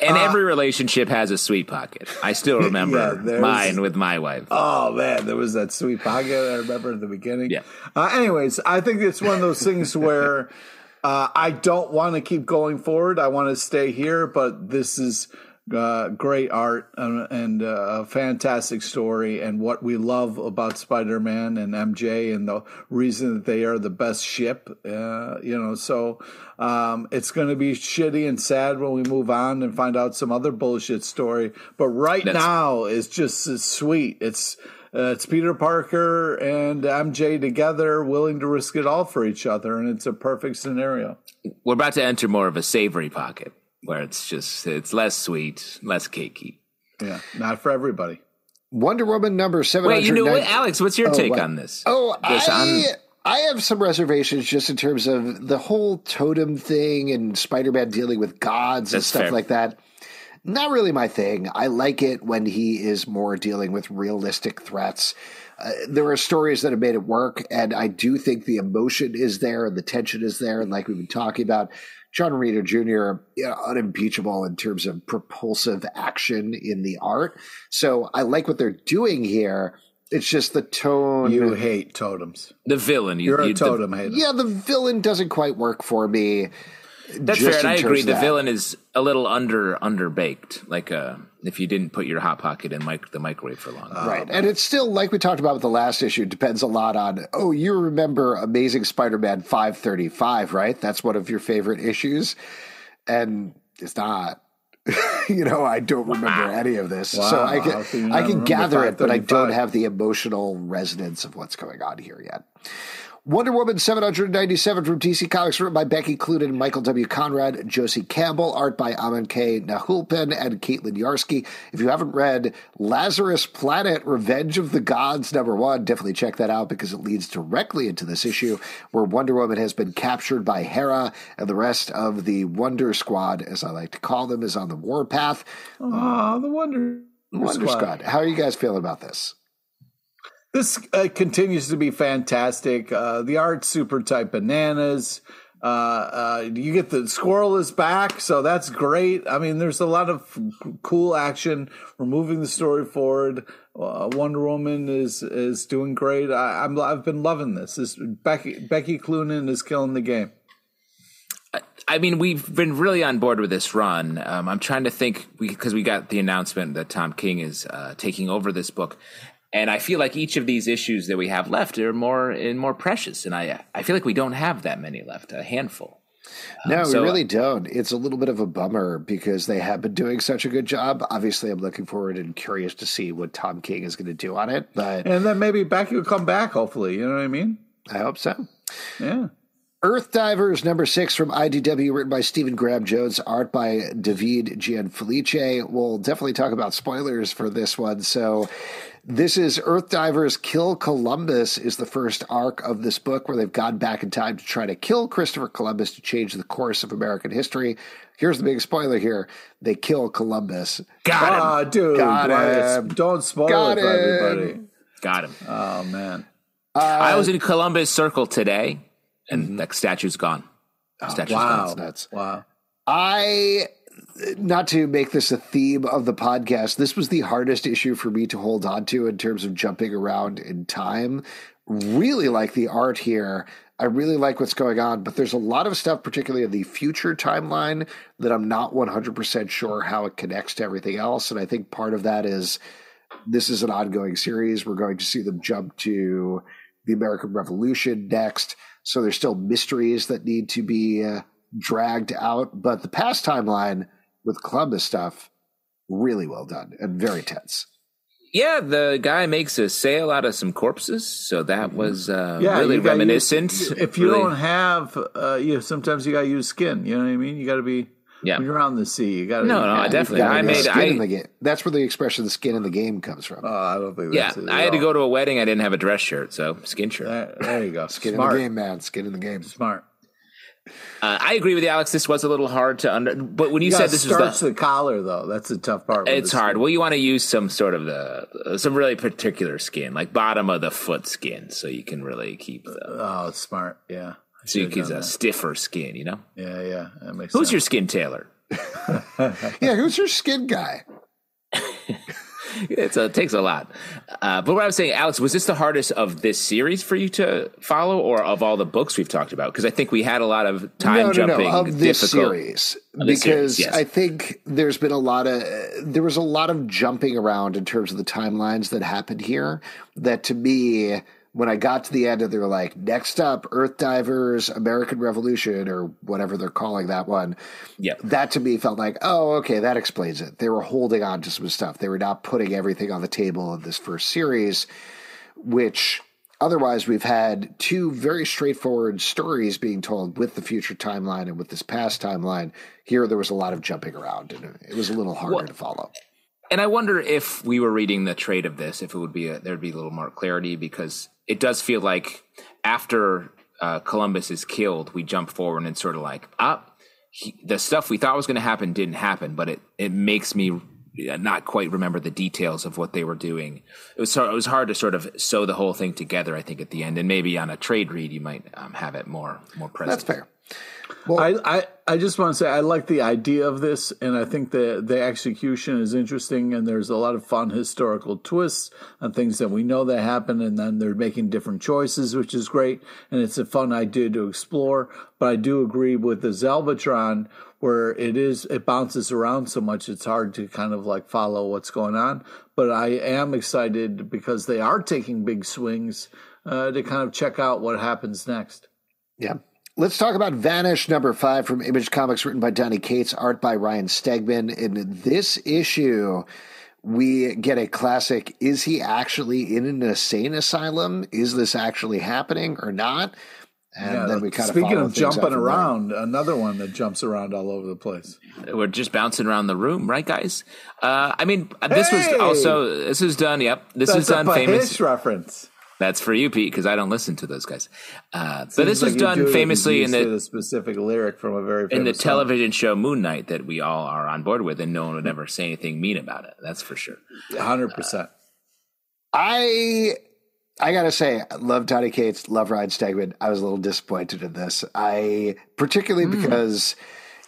And every relationship has a sweet pocket. I still remember Yeah, mine with my wife. Oh man, there was that sweet pocket I remember at the beginning. Yeah. Uh, anyways, I think it's one of those things where uh, I don't want to keep going forward. I want to stay here, but this is uh, great art and, and uh, a fantastic story, and what we love about Spider-Man and MJ, and the reason that they are the best ship. Uh, you know, so um, it's going to be shitty and sad when we move on and find out some other bullshit story. But right That's- now, it's just it's sweet. It's uh, it's Peter Parker and MJ together, willing to risk it all for each other, and it's a perfect scenario. We're about to enter more of a savory pocket. where it's just it's less sweet, less cakey. Yeah, not for everybody. Wonder Woman number seven hundred. Wait, you know what, Alex? What's your Oh, take what? on this? Oh, This I on- I have some reservations just in terms of the whole totem thing and Spider-Man dealing with gods and stuff fair. like that. Not really my thing. I like it when he is more dealing with realistic threats. Uh, there are stories that have made it work, and I do think the emotion is there and the tension is there. And like we've been talking about, John Romita Jr., you know, unimpeachable in terms of propulsive action in the art. So I like what they're doing here. It's just the tone. You hate totems. the villain. You, You're a you- the- totem hater. Yeah, the villain doesn't quite work for me. That's just fair, and I agree. The that. villain is a little under underbaked, like uh, if you didn't put your hot pocket in mic- the microwave for long. Right. And it's still, like we talked about with the last issue, it depends a lot on, oh, you remember Amazing Spider Man 535, right? That's one of your favorite issues. And it's not. you know, I don't remember any of this. So I can, can you I can gather it, but I don't have the emotional resonance of what's going on here yet. Wonder Woman 797 from DC Comics, written by Becky Cloonan, Michael W. Conrad, Josie Campbell, art by Amancay Nahuelpan and Caitlin Yarsky. If you haven't read Lazarus Planet, Revenge of the Gods, number one, definitely check that out because it leads directly into this issue where Wonder Woman has been captured by Hera and the rest of the Wonder Squad, as I like to call them, is on the warpath. Oh, the Wonder Wonder Squad. How are you guys feeling about this? This uh, continues to be fantastic. Uh, the art super type bananas. Uh, uh, you get the squirrel is back, so that's great. I mean, there's a lot of cool action. We're moving the story forward. Uh, Wonder Woman is is doing great. I, I'm I've been loving this. This Becky Becky Cloonan is killing the game. I mean, we've been really on board with this run. Um, I'm trying to think because we, got the announcement that Tom King is uh, taking over this book, and I feel like each of these issues that we have left are more and more precious. And I I feel like we don't have that many left, a handful. Um, no, so- we really don't. It's a little bit of a bummer because they have been doing such a good job. Obviously, I'm looking forward and curious to see what Tom King is going to do on it, but And then maybe Becky will come back. Hopefully, you know what I mean? I hope so. Yeah. Earth Divers number six from IDW, written by Stephen Graham Jones, art by David Gianfelice. We'll definitely talk about spoilers for this one. So, this is Earth Divers Kill Columbus, is the first arc of this book where they've gone back in time to try to kill Christopher Columbus to change the course of American history. Here's the big spoiler here they kill Columbus. Got him. Oh, dude, Got him. don't spoil Got it for him. everybody. Got him. Oh man. Uh, I was in Columbus Circle today, and that statue's gone. Oh, statue's Wow. gone. nuts. Wow. I, not to make this a theme of the podcast, this was the hardest issue for me to hold on to in terms of jumping around in time. Really like the art here. I really like what's going on, but there's a lot of stuff, particularly in the future timeline, that I'm not 100% sure how it connects to everything else. And I think part of that is this is an ongoing series. We're going to see them jump to the American Revolution next. So there's still mysteries that need to be uh, dragged out. But the past timeline with Columbus stuff, really well done and very tense. Yeah, the guy makes a sale out of some corpses, so that was uh, Yeah, really reminiscent. use- if you Really- don't have, uh, you sometimes you gotta use skin. You know what I mean? You got to be Yeah. when you're on the sea. You got to. No, no, I definitely. I made. skin in the I, game. That's where the expression "skin in the game" comes from. Oh, I don't think. yeah, That's it I at had to go to a wedding. I didn't have a dress shirt, so skin shirt. There, there you go. skin Smart. in the game, man. Skin in the game. Smart. Uh, I agree with you, Alex. This was a little hard to under. But when you, You said got to this was starch the, the, collar though. That's the tough part. it's this. hard. Well, you want to use some sort of the uh, some really particular skin, like bottom of the foot skin, so you can really keep the Oh, smart. Yeah. I so you should've keep done a stiffer skin. You know, Yeah, yeah. That makes who's sense. your skin tailor? Yeah, who's your skin guy? It's a, it takes a lot. Uh, but what I was saying, Alex, was this the hardest of this series for you to follow, or of all the books we've talked about? Because I think we had a lot of time no, no, jumping. no, of this series Of this because series, yes. I think there's been a lot of there was a lot of jumping around in terms of the timelines that happened here. That to me, when I got to the end, and they were like, "Next up, Earth Divers, American Revolution, or whatever they're calling that one." Yeah. that to me felt like, oh, okay, that explains it. They were holding on to some stuff. They were not putting everything on the table in this first series, which otherwise, we've had two very straightforward stories being told with the future timeline and with this past timeline. Here, there was a lot of jumping around, and it was a little harder well, to follow. And I wonder if we were reading the trade of this, if it would be a, there'd be a little more clarity because it does feel like after uh, Columbus is killed, we jump forward and sort of like, ah, the stuff we thought was going to happen didn't happen, but it it makes me not quite remember the details of what they were doing. It was it was hard to sort of sew the whole thing together. I think at the end, and maybe on a trade read, you might um, have it more more present. That's fair. Well, I, I, I just want to say I like the idea of this, and I think the the execution is interesting, and there's a lot of fun historical twists on things that we know that happen, and then they're making different choices, which is great, and it's a fun idea to explore. But I do agree with the Zelvatron, where it is it bounces around so much, it's hard to kind of like follow what's going on. But I am excited because they are taking big swings uh, to kind of check out what happens next. Yeah. Let's talk about Vanish number five from Image Comics, written by Donny Cates, art by Ryan Stegman. In this issue, we get a classic Is he actually in an insane asylum? Is this actually happening or not? And yeah, then we kind of speaking of jumping around, there. another one that jumps around all over the place. We're just bouncing around the room, right, guys? Uh, I mean, this hey! was also this is done. Yep, this That's is done. famous reference. That's for you, Pete, because I don't listen to those guys. Uh, but this like was done famously in the, the, specific lyric from a very in the song. television show Moon Knight that we all are on board with, and no one would ever say anything mean about it. That's for sure. Hundred uh, percent. I I gotta say, love Donny Cates, love Ryan Stegman. I was a little disappointed in this. I particularly mm. because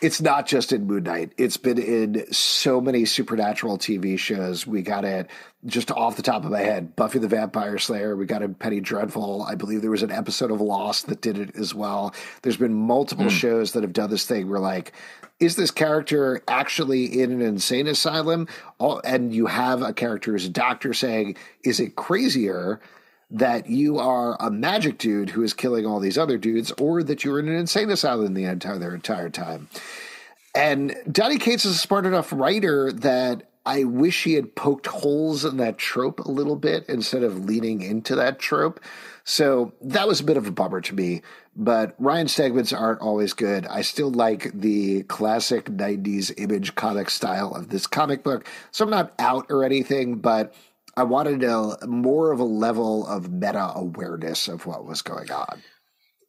it's not just in Moon Knight. It's been in so many supernatural TV shows. We got it just off the top of my head. Buffy the Vampire Slayer. We got a Penny Dreadful. I believe there was an episode of Lost that did it as well. There's been multiple mm. shows that have done this thing where like, is this character actually in an insane asylum? And you have a character who's a doctor saying, is it crazier? that you are a magic dude who is killing all these other dudes, or that you're in an insane asylum the entire their entire time. And Donny Cates is a smart enough writer that I wish he had poked holes in that trope a little bit instead of leaning into that trope. So that was a bit of a bummer to me. But Ryan Stegman's aren't always good. I still like the classic 90s image comic style of this comic book. So I'm not out or anything, but I wanted a more of a level of meta awareness of what was going on.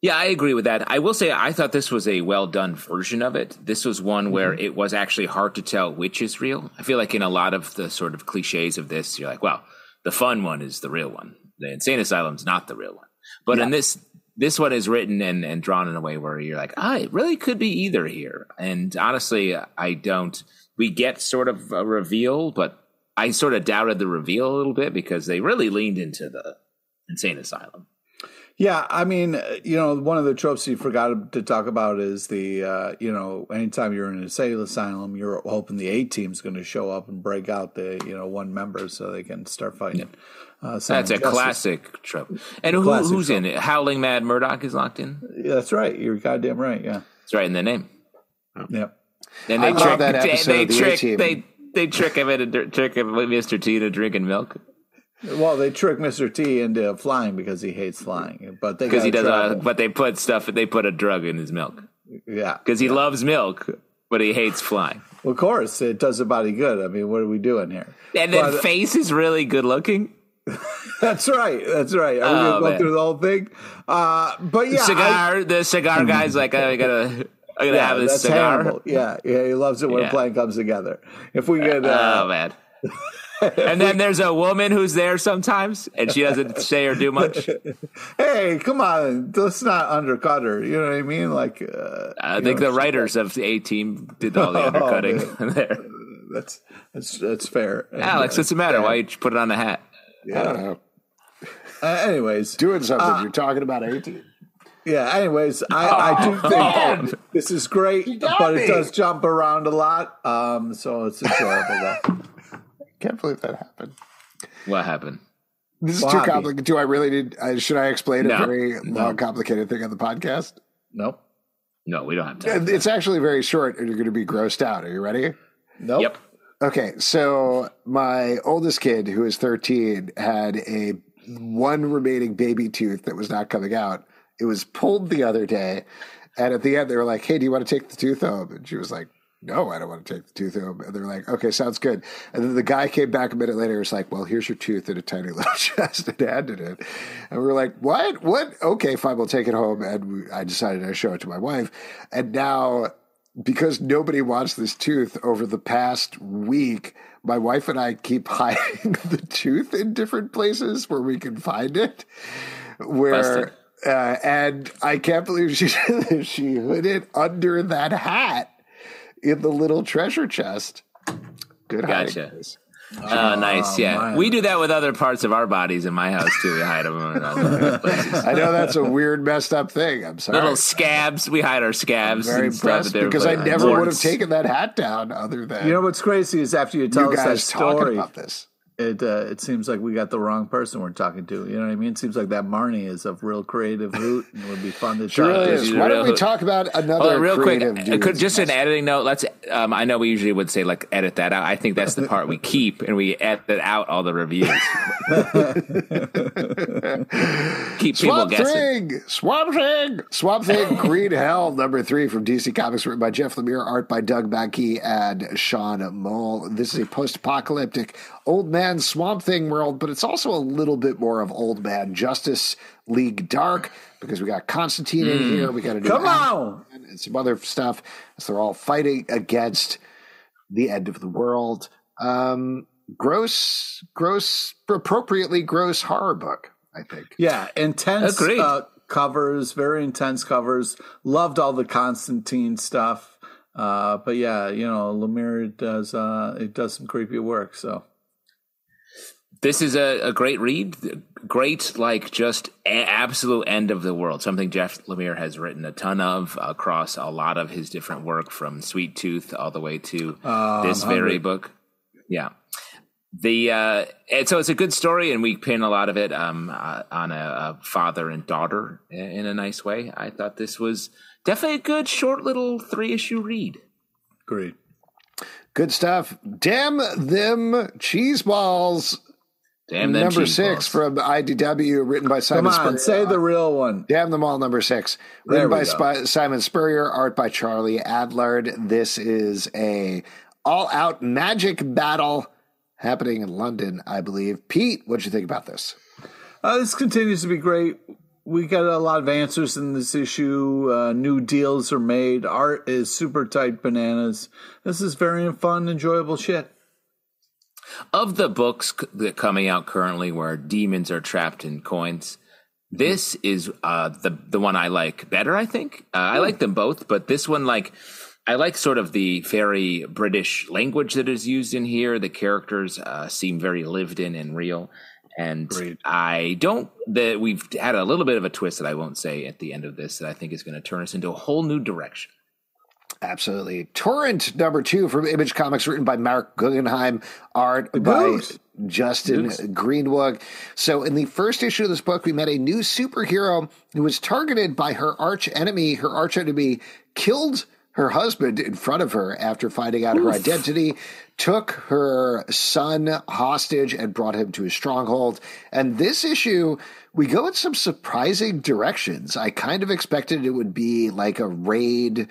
Yeah, I agree with that. I will say I thought this was a well done version of it. This was one mm-hmm. where it was actually hard to tell which is real. I feel like in a lot of the sort of cliches of this, you're like, well, the fun one is the real one. The insane asylum's not the real one. But yeah. in this this one is written and, and drawn in a way where you're like, ah, it really could be either here. And honestly, I don't. We get sort of a reveal, but I sort of doubted the reveal a little bit because they really leaned into the insane asylum. Yeah, I mean, you know, one of the tropes you forgot to talk about is the, uh, you know, anytime you're in an insane asylum, you're hoping the A team's going to show up and break out the, you know, one member so they can start fighting. Yeah. Uh, that's a classic trope. And who, who's trope. in it? Howling Mad Murdock is locked in. Yeah, that's right. You're goddamn right. Yeah, it's right in the name. Yep. And they trick. They, they trick. They they trick him into trick him Mr. T to drinking milk. Well, they trick Mr. T into flying because he hates flying, but because he does. Uh, but they put stuff. They put a drug in his milk. Yeah, because he yeah. loves milk, but he hates flying. Well, of course, it does the body good. I mean, what are we doing here? And then but, face is really good looking. that's right. That's right. Are oh, we gonna go through the whole thing? Uh, but yeah, the cigar. I, the cigar guy's like, I gotta. I'm gonna yeah, have this cigar. Hannibal. Yeah, yeah, he loves it when yeah. a plan comes together. If we get, uh, oh man. and then there's a woman who's there sometimes, and she doesn't say or do much. hey, come on, let's not undercut her. You know what I mean? Like, uh, I think know, the writers of the A Team did all the oh, undercutting oh, there. That's that's that's fair. Alex, what's the matter? Why you put it on the hat? Yeah. I don't know. Uh, anyways, doing something. Uh, You're talking about A Team. Yeah. Anyways, I, I do think oh, this is great, but me. it does jump around a lot. Um, so it's enjoyable. Can't believe that happened. What happened? This is too complicated. Do I really need? Uh, should I explain no. a very no. long, complicated thing on the podcast? Nope. No, we don't have time. It's actually very short, and you're going to be grossed out. Are you ready? Nope. Yep. Okay, so my oldest kid, who is 13, had a one remaining baby tooth that was not coming out. It was pulled the other day, and at the end they were like, "Hey, do you want to take the tooth home?" And she was like, "No, I don't want to take the tooth home." And they're like, "Okay, sounds good." And then the guy came back a minute later. and was like, "Well, here's your tooth in a tiny little chest," and handed it. And we were like, "What? What? Okay, fine, we'll take it home." And we, I decided to show it to my wife, and now because nobody wants this tooth over the past week, my wife and I keep hiding the tooth in different places where we can find it. Where uh, and I can't believe she she hid it under that hat in the little treasure chest. Good Gotcha. hiding place. Oh, nice. Oh, yeah. man. We do that with other parts of our bodies in my house too. We hide them in other. I know that's a weird, messed up thing. I'm sorry. Little scabs. We hide our scabs. very and stuff impressed at because I different never would have taken that hat down other than You know what's crazy is after you tell you us that guys talking story, about this. It uh, it seems like we got the wrong person we're talking to. You know what I mean? It seems like that Marnie is a real creative hoot and would be fun to Sure talk really to. is. Why don't we talk about another Well, real quick, creative uh, could, just an editing note. Let's. Um, I know we usually would say like edit that out. I think that's the part we keep, and we edit out all the reviews. keep people Swamp guessing. Thing, Swamp Thing, Swamp Thing, Green Hell, number three from DC Comics, written by Jeff Lemire, art by Doug Mahnke and Sean Mole. This is a post-apocalyptic old man Swamp Thing world, but it's also a little bit more of old man Justice League Dark because we got Constantine in here, we got a new Come Act- on! and some other stuff So they're all fighting against the end of the world. Um, gross, gross, appropriately gross horror book. I think. Yeah, intense uh, covers, very intense covers. Loved all the Constantine stuff. Uh, but yeah, you know, Lemire does uh, it does some creepy work. So This is a, a great read. Great, like just a- absolute end of the world. Something Jeff Lemire has written a ton of across a lot of his different work, from Sweet Tooth all the way to Uh, this very book. Yeah. The uh, and so it's a good story, and we pin a lot of it um, uh, on a, a father and daughter in, in a nice way. I thought this was definitely a good short little three issue read. great. Good stuff. Damn them cheese balls. Damn them number six balls. from IDW, written by Simon Come on, Spurrier. say the real one. Damn them all, number six. There Written we by go. Spi- Simon Spurrier, art by Charlie Adlard. This is a all-out magic battle happening in London, I believe. Pete, what do you think about this? Uh, this continues to be great. We got a lot of answers in this issue. Uh, new deals are made. Art is super tight bananas. This is very fun, enjoyable shit. Of the books c- that coming out currently where demons are trapped in coins this is uh the the one i like better i think. Uh, i like them both but this one like i like sort of the very british language that is used in here. The characters uh, seem very lived in and real. And Agreed. i don't that we've had a little bit of a twist that i won't say at the end of this that i think is going to turn us into a whole new direction Absolutely. Torrent number two from Image Comics, written by Marc Guggenheim, art by. Justin. Greenwood. So, in the first issue of this book, we met a new superhero who was targeted by her arch enemy. Her arch enemy killed her husband in front of her after finding out her identity, took her son hostage, and brought him to a stronghold. And this issue, we go in some surprising directions. I kind of expected it would be like a raid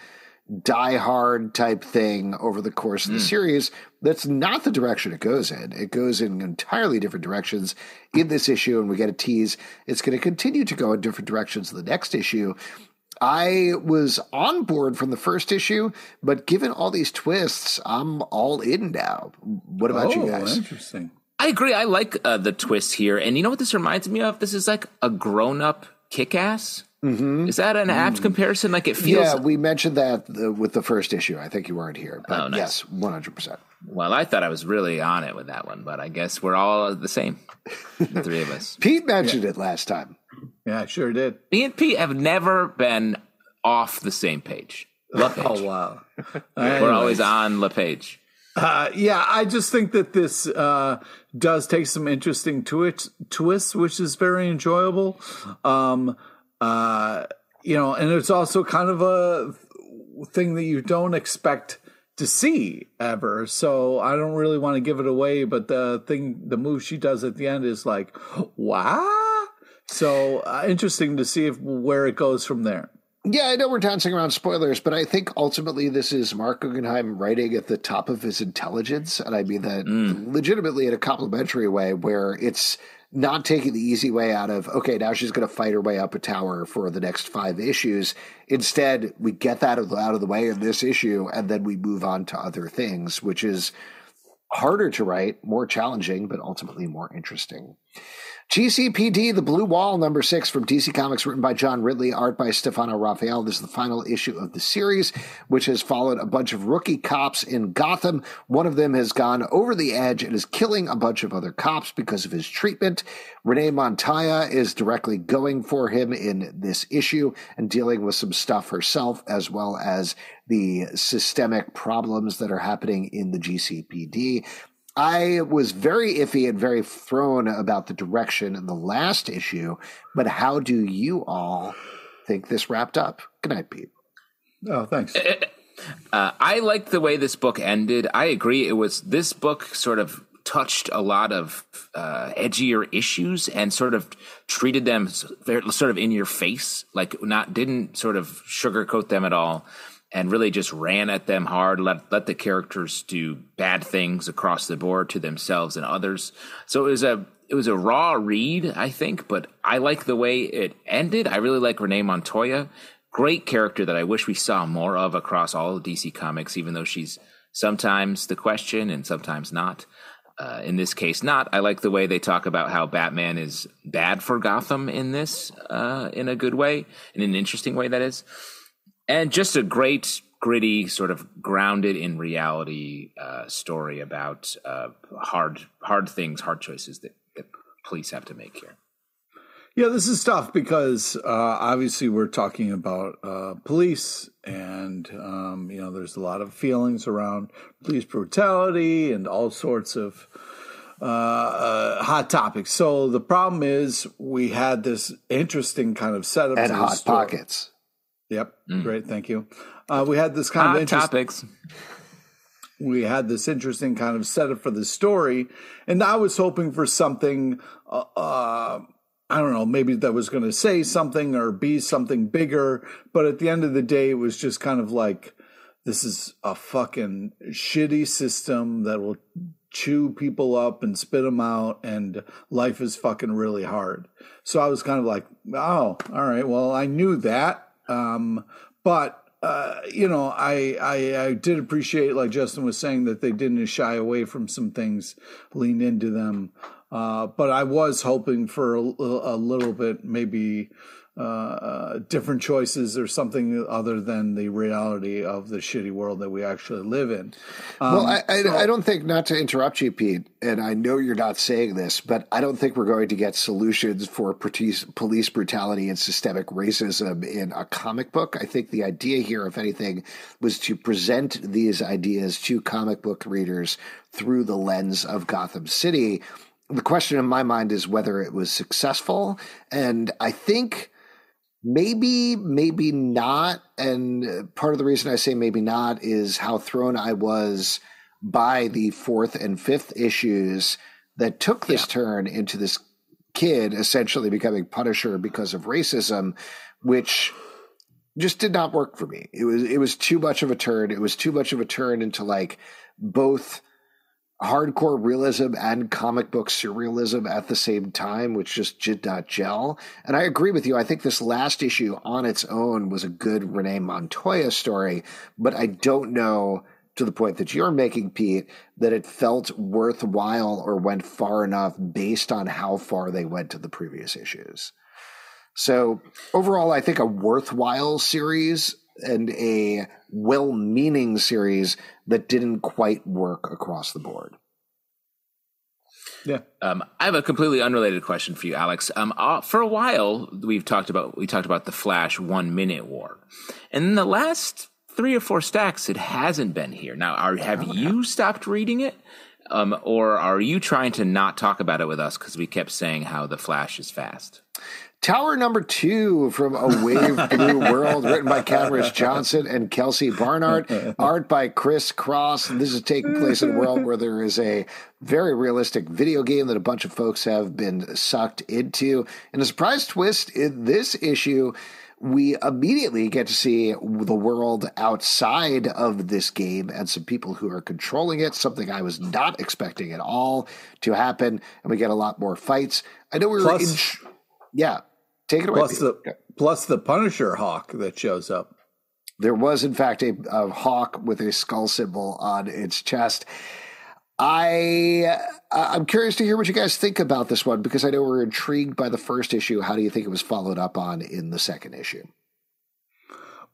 die hard type thing over the course of the series. That's not the direction it goes in. It goes in entirely different directions in this issue, and we get a tease. It's going to continue to go in different directions in the next issue. I was on board from the first issue, but given all these twists, I'm all in now. What about you guys? Oh, interesting. I agree. I like uh, the twist here, and you know what this reminds me of? This is like a grown-up Kick-Ass. Mm-hmm. Is that an apt comparison? Like it feels. Yeah, we mentioned that with the first issue. I think you weren't here, but Oh, nice. yes, 100%. Well, I thought I was really on it with that one, but I guess we're all the same, the three of us. Pete mentioned it last time. Yeah, I sure did. Me and Pete have never been off the same page. La page. Oh wow. We're always on La page. Uh, yeah, I just think that this uh, does take some interesting twists, twists, which is very enjoyable. Um, uh, you know, and it's also kind of a thing that you don't expect to see ever. So I don't really want to give it away, but the thing, the move she does at the end is like, wow. So uh, interesting to see if where it goes from there. Yeah, I know we're dancing around spoilers, but I think ultimately this is Marc Guggenheim writing at the top of his intelligence. And I mean that mm. legitimately in a complimentary way, where it's not taking the easy way out of, okay, now she's going to fight her way up a tower for the next five issues. Instead, we get that out of the way in this issue, and then we move on to other things, which is harder to write, more challenging, but ultimately more interesting. GCPD, The Blue Wall, number six from DC Comics, written by John Ridley, art by Stefano Raffaele. This is the final issue of the series, which has followed a bunch of rookie cops in Gotham. One of them has gone over the edge and is killing a bunch of other cops because of his treatment. Renee Montoya is directly going for him in this issue and dealing with some stuff herself, as well as the systemic problems that are happening in the GCPD. I was very iffy and very thrown about the direction in the last issue, but how do you all think this wrapped up? Good night, Pete. Oh, thanks. Uh, uh I like the way this book ended. I agree. It was this book sort of touched a lot of uh, edgier issues and sort of treated them sort of in your face, like not didn't sort of sugarcoat them at all and really just ran at them hard, let let the characters do bad things across the board to themselves and others. So it was a it was a raw read, I think, but I like the way it ended. I really like Renee Montoya. Great character that I wish we saw more of across all of DC comics, even though she's sometimes the question and sometimes not. Uh, in this case, not. I like the way they talk about how Batman is bad for Gotham in this, uh, in a good way, in an interesting way, that is and just a great gritty sort of grounded in reality uh, story about uh, hard hard things hard choices that, that police have to make here yeah this is tough because uh, obviously we're talking about uh, police and um, you know there's a lot of feelings around police brutality and all sorts of uh, uh, hot topics so the problem is we had this interesting kind of setup and hot story. pockets Yep. Mm. Great. Thank you. Uh, we had this kind Hot of interest- topics. We had this interesting kind of setup for the story, and I was hoping for something. Uh, uh, I don't know, maybe that was going to say something or be something bigger, but at the end of the day, it was just kind of like this is a fucking shitty system that will chew people up and spit them out, and life is fucking really hard. So I was kind of like, oh, all right, well, I knew that um, but uh, you know, I, I, I did appreciate, like Justin was saying, that they didn't shy away from some things, lean into them. Uh, but I was hoping for a, a little bit, maybe uh, uh, different choices or something other than the reality of the shitty world that we actually live in. Um, well, I, I, so, I, don't think, not to interrupt you, Pete, and I know you're not saying this, but I don't think we're going to get solutions for police brutality and systemic racism in a comic book. I think the idea here, if anything, was to present these ideas to comic book readers through the lens of Gotham City. The question in my mind is whether it was successful. And I think Maybe, maybe not. And part of the reason I say maybe not is how thrown I was by the fourth and fifth issues that took this yeah. turn into this kid essentially becoming Punisher because of racism, which just did not work for me. It was it was too much of a turn. It was too much of a turn into like both hardcore realism and comic book surrealism at the same time, which just did not gel. And I agree with you. I think this last issue on its own was a good Renee Montoya story, but I don't know to the point that you're making, Pete, that it felt worthwhile or went far enough based on how far they went to the previous issues. So overall, I think a worthwhile series and a well meaning series that didn't quite work across the board. Yeah. Um, I have a completely unrelated question for you, Alex. Um, uh, for a while, we've talked about we talked about the Flash one minute war, and in the last three or four stacks, it hasn't been here. Now, are, have oh, you stopped reading it? Um, or are you trying to not talk about it with us because we kept saying how the Flash is fast? Tower number two from A Wave Blue World, written by Camrus Johnson and Kelsey Barnard, art by Chriscross. This is taking place in a world where there is a very realistic video game that a bunch of folks have been sucked into. And a surprise twist in this issue, we immediately get to see the world outside of this game and some people who are controlling it, something I was not expecting at all to happen. And we get a lot more fights. I know we were Plus- in. Yeah, take it away. Plus Peter. the plus the Punisher hawk that shows up. There was, in fact, a, a hawk with a skull symbol on its chest. I I'm curious to hear what you guys think about this one because I know we're intrigued by the first issue. How do you think it was followed up on in the second issue?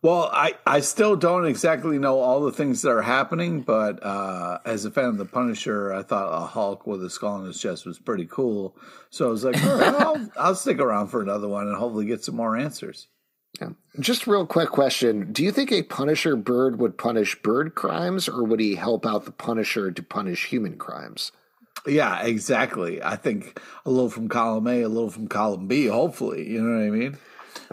Well, I, I still don't exactly know all the things that are happening, but uh, as a fan of the Punisher, I thought a Hulk with a skull on his chest was pretty cool. So I was like, all right, I'll, I'll stick around for another one and hopefully get some more answers. Yeah. Just real quick question: Do you think a Punisher bird would punish bird crimes, or would he help out the Punisher to punish human crimes? Yeah, exactly. I think a little from column A, a little from column B, hopefully. You know what I mean?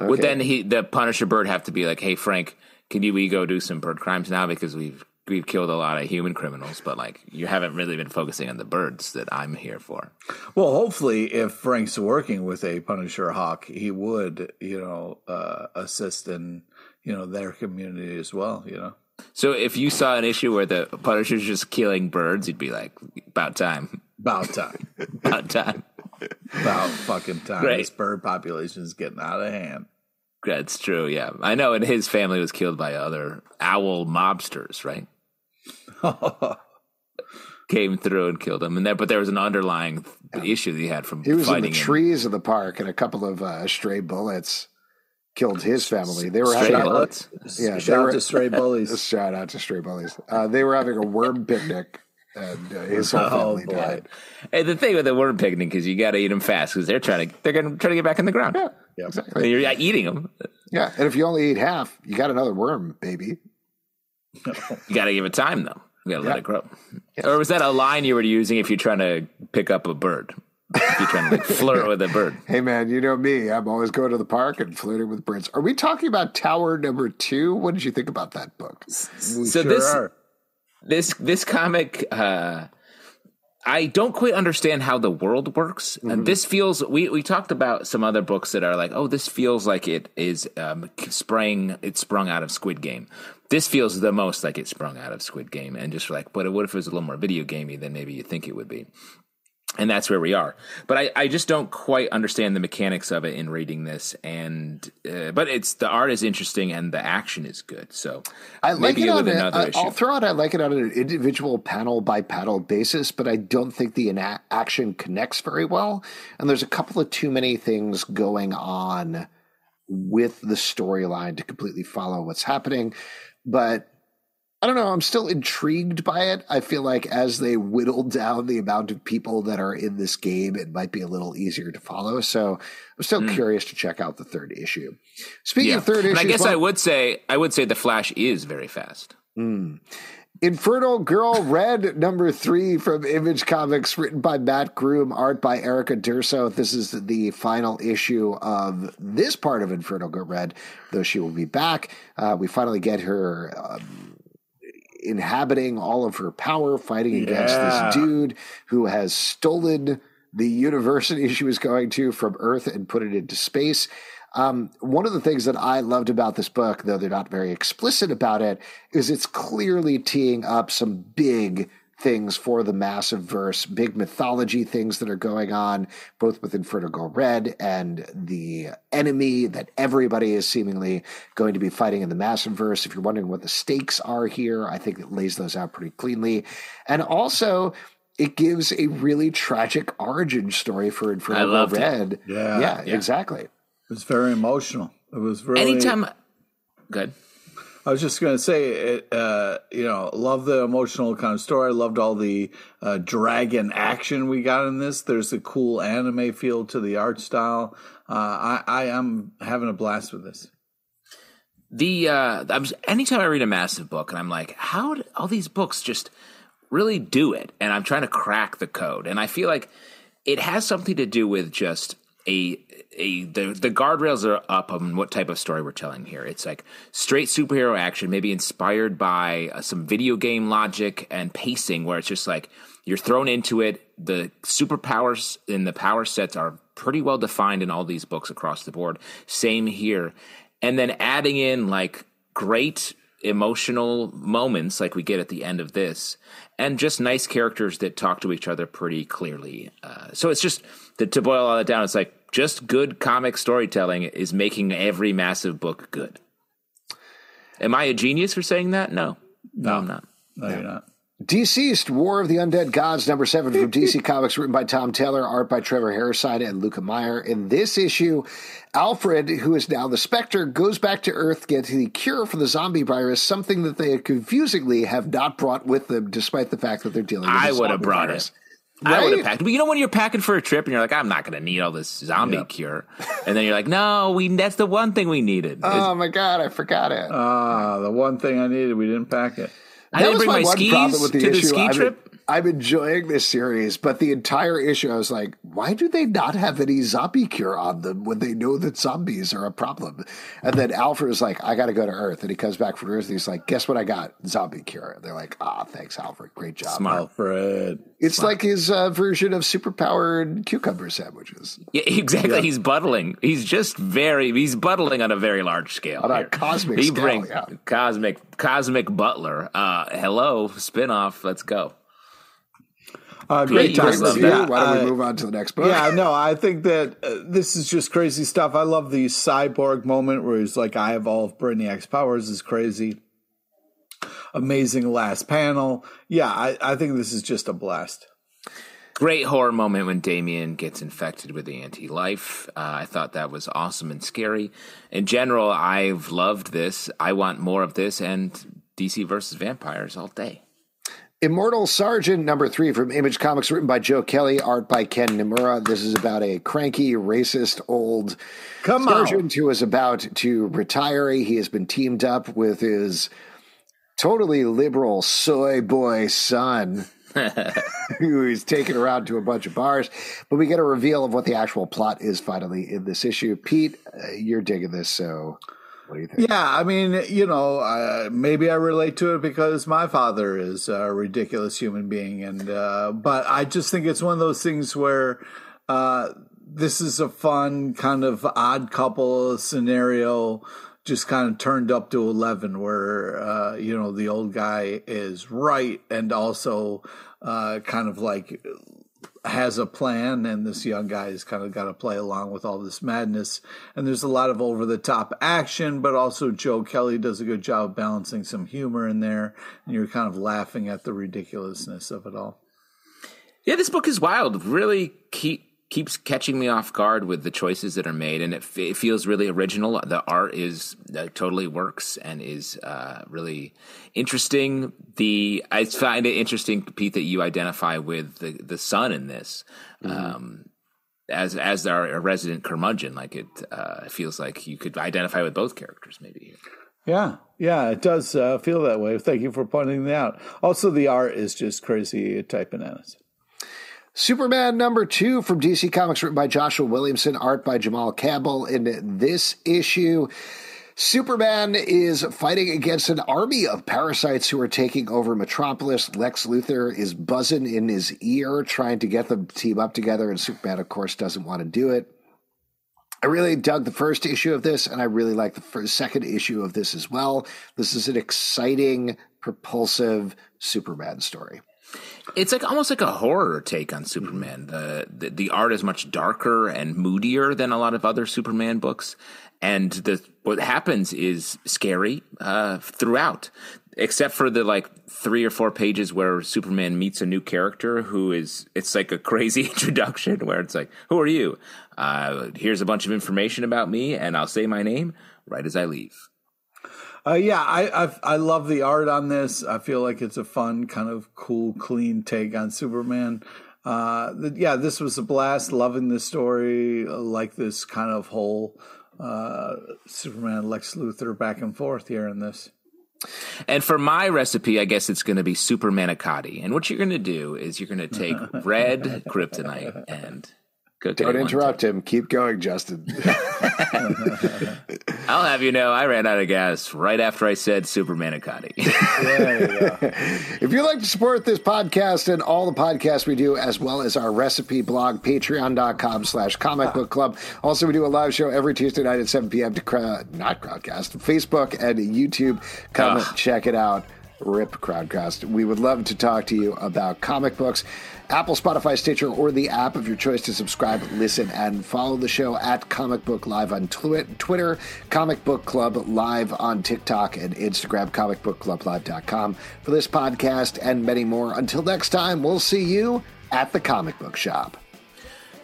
Would Okay. then he the Punisher bird have to be like, "Hey Frank, can you we go do some bird crimes now because we've we've killed a lot of human criminals, but like you haven't really been focusing on the birds that I'm here for." Well, hopefully, if Frank's working with a Punisher Hawk, he would, you know, uh, assist in, you know, their community as well. You know, So if you saw an issue where the Punisher's just killing birds, you'd be like, "About time, about time, about time." about fucking time. Right. This bird population is getting out of hand. That's true. Yeah, I know. And his family was killed by other owl mobsters, right? Came through and killed him, and there, but there was an underlying issue that he had from He was in fighting the him. trees of the park, and a couple of uh, stray bullets killed his family. They were Stray having a, bullets. Yeah, they Shout were- out to stray bullies. Shout out to stray bullies. Uh, they were having a worm picnic, and uh, his whole Oh, family boy. died. And the thing with the worm picnic is you got to eat them fast because they're trying to they're going to try to get back in the ground. Yeah, exactly. You're eating them. Yeah, and if you only eat half, you got another worm, baby. You got to give it time though. You got to let it grow. Or was that a line you were using if you're trying to pick up a bird? If you're trying to like flirt with a bird. Hey, man, you know me. I'm always going to the park and flirting with birds. Are we talking about Tower Number Two? What did you think about that book? We So sure this- are. This this comic uh I don't quite understand how the world works. And this feels we we talked about some other books that are like, oh, this feels like it is um sprang it sprung out of Squid Game. This feels the most like it sprung out of Squid Game and just like, but what if it was a little more video gamey than maybe you think it would be? And that's where we are. But I, I just don't quite understand the mechanics of it in reading this. And uh, but it's the art is interesting and the action is good. So I like maybe it on a, another I- issue. I'll throw out. I like it on an individual panel by panel basis, but I don't think the ina- action connects very well. And there's a couple of too many things going on with the storyline to completely follow what's happening. But I don't know. I'm still intrigued by it. I feel like as they whittle down the amount of people that are in this game, it might be a little easier to follow. So I'm still curious to check out the third issue. Speaking of third issue, I guess I would say I would say the Flash is very fast. Inferno Girl Red number three from Image Comics, written by Matt Groom, art by Erica D'Urso. This is the final issue of this part of Inferno Girl Red, though she will be back. Uh, we finally get her um, inhabiting all of her power, fighting against this dude who has stolen the university she was going to from Earth and put it into space. Um, one of the things that I loved about this book, though they're not very explicit about it, is it's clearly teeing up some big things for the massive verse, big mythology things that are going on, both with Inferno Girl Red and the enemy that everybody is seemingly going to be fighting in the massive verse. If you're wondering what the stakes are here, I think it lays those out pretty cleanly. And also, it gives a really tragic origin story for Inferno Girl. Red. Yeah. yeah, Yeah. exactly. It was very emotional. It was really. Anytime, good. I was just going to say, it, uh, you know, love the emotional kind of story. I loved all the uh, dragon action we got in this. There's a cool anime feel to the art style. Uh, I, I am having a blast with this. The uh, I'm anytime I read a massive book and I'm like, how did all these books just really do it, and I'm trying to crack the code. And I feel like it has something to do with just a a the the guardrails are up on what type of story we're telling here. It's like straight superhero action, maybe inspired by uh, some video game logic and pacing, where it's just like you're thrown into it. The superpowers in the power sets are pretty well defined in all these books across the board. Same here, and then adding in like great emotional moments like we get at the end of this and just nice characters that talk to each other pretty clearly. Uh, so it's just to, to boil all that down it's like just good comic storytelling is making every massive book good. Am i a genius for saying that? No. No, no. I'm not. No, you're not DCeased War of the Undead Gods, number seven from DC Comics, written by Tom Taylor, art by Trevor Hairsine and Luca Meyer. In this issue, Alfred, who is now the Spectre, goes back to Earth, gets the cure for the zombie virus, something that they confusingly have not brought with them, despite the fact that they're dealing with I would have brought virus. it. Right? I would have packed. But you know when you're packing for a trip and you're like, I'm not going to need all this zombie yep. cure, and then you're like, No, we that's the one thing we needed. Oh my god, I forgot it. Ah, uh, the one thing I needed, we didn't pack it. I didn't bring my, skis with the to issue. the ski I trip. I'm enjoying this series, but the entire issue, I was like, why do they not have any zombie cure on them when they know that zombies are a problem? And then Alfred is like, I got to go to Earth. And he comes back from Earth and he's like, guess what I got? Zombie cure. And they're like, ah, oh, thanks, Alfred. Great job. Smart. Alfred. It's Smart. like his uh, version of superpowered cucumber sandwiches. Yeah, exactly. Yeah. He's buttling. He's just very, he's buttling on a very large scale. On here. a cosmic he scale. Brings yeah. Cosmic, cosmic butler. Uh, hello, spinoff. Let's go. Uh, great time. Yeah, Why don't we uh, move on to the next book? Yeah, no, I think that uh, this is just crazy stuff. I love the cyborg moment where he's like, "I have all of Brainiac's powers." Is crazy. Amazing last panel. Yeah, I, I think this is just a blast. Great horror moment when Damian gets infected with the anti life. Uh, I thought that was awesome and scary. In general, I've loved this. I want more of this and DC versus vampires all day. Immortal Sergeant number three from Image Comics, written by Joe Kelly, art by Ken Niimura. This is about a cranky, racist old Come sergeant on. who is about to retire. He has been teamed up with his totally liberal soy boy son. who he's taken around to a bunch of bars. But we get a reveal of what the actual plot is finally in this issue. Pete, uh, you're digging this, so Yeah, I mean, you know, uh, maybe I relate to it because my father is a ridiculous human being, and uh, but I just think it's one of those things where uh, this is a fun kind of odd couple scenario just kind of turned up to 11 where uh, you know the old guy is right and also uh, kind of like has a plan and this young guy has kind of got to play along with all this madness. And there's a lot of over the top action but also joe kelly does a good job balancing some humor in there and you're kind of laughing at the ridiculousness of it all. Yeah this book is wild. Really keep keeps catching me off guard with the choices that are made, and it, f- it feels really original. The art is uh, totally works and is uh, really interesting. The I find it interesting, Pete, that you identify with the the son in this. Mm-hmm. Um, as as our resident curmudgeon, like it uh, feels like you could identify with both characters, maybe. Yeah, yeah, it does uh, feel that way. Thank you for pointing that out. Also, the art is just crazy type bananas. Superman number two from DC Comics, written by Joshua Williamson, art by Jamal Campbell. In this issue, Superman is fighting against an army of parasites who are taking over Metropolis. Lex Luthor is buzzing in his ear, trying to get them to team up together, and Superman, of course, doesn't want to do it. I really dug the first issue of this, and I really like the first, second issue of this as well. This is an exciting, propulsive Superman story. It's like almost like a horror take on Superman. The, the, the art is much darker and moodier than a lot of other Superman books, and the what happens is scary uh, throughout, except for the like three or four pages where Superman meets a new character who is it's like a crazy introduction where it's like, "Who are you? Uh, here's a bunch of information about me, and I'll say my name right as I leave." Uh, yeah, I, I, I love the art on this. I feel like it's a fun, kind of cool, clean take on Superman. Uh, the, yeah, this was a blast. Loving the story, like this kind of whole uh, Superman Lex Luthor back and forth here in this. And for my recipe, I guess it's going to be super manicotti. And what you're going to do is you're going to take red kryptonite and cook Don't interrupt him. Keep going, Justin. I'll have you know, I ran out of gas right after I said super manicotti. if you'd like to support this podcast and all the podcasts we do, as well as our recipe blog, patreon.com slash comic book club. Also, we do a live show every Tuesday night at 7 p.m. to crowd, not Crowdcast, Facebook and YouTube. Come Ugh. check it out. Rip Crowdcast. We would love to talk to you about comic books. Apple, Spotify, Stitcher, or the app of your choice to subscribe, listen, and follow the show at Comic Book Live on Twitter, Comic Book Club Live on TikTok and Instagram, comicbookclublive.com for this podcast and many more. Until next time, we'll see you at the comic book shop.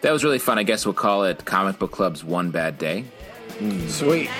That was really fun. I guess we'll call it Comic Book Club's One Bad Day. Mm. Sweet.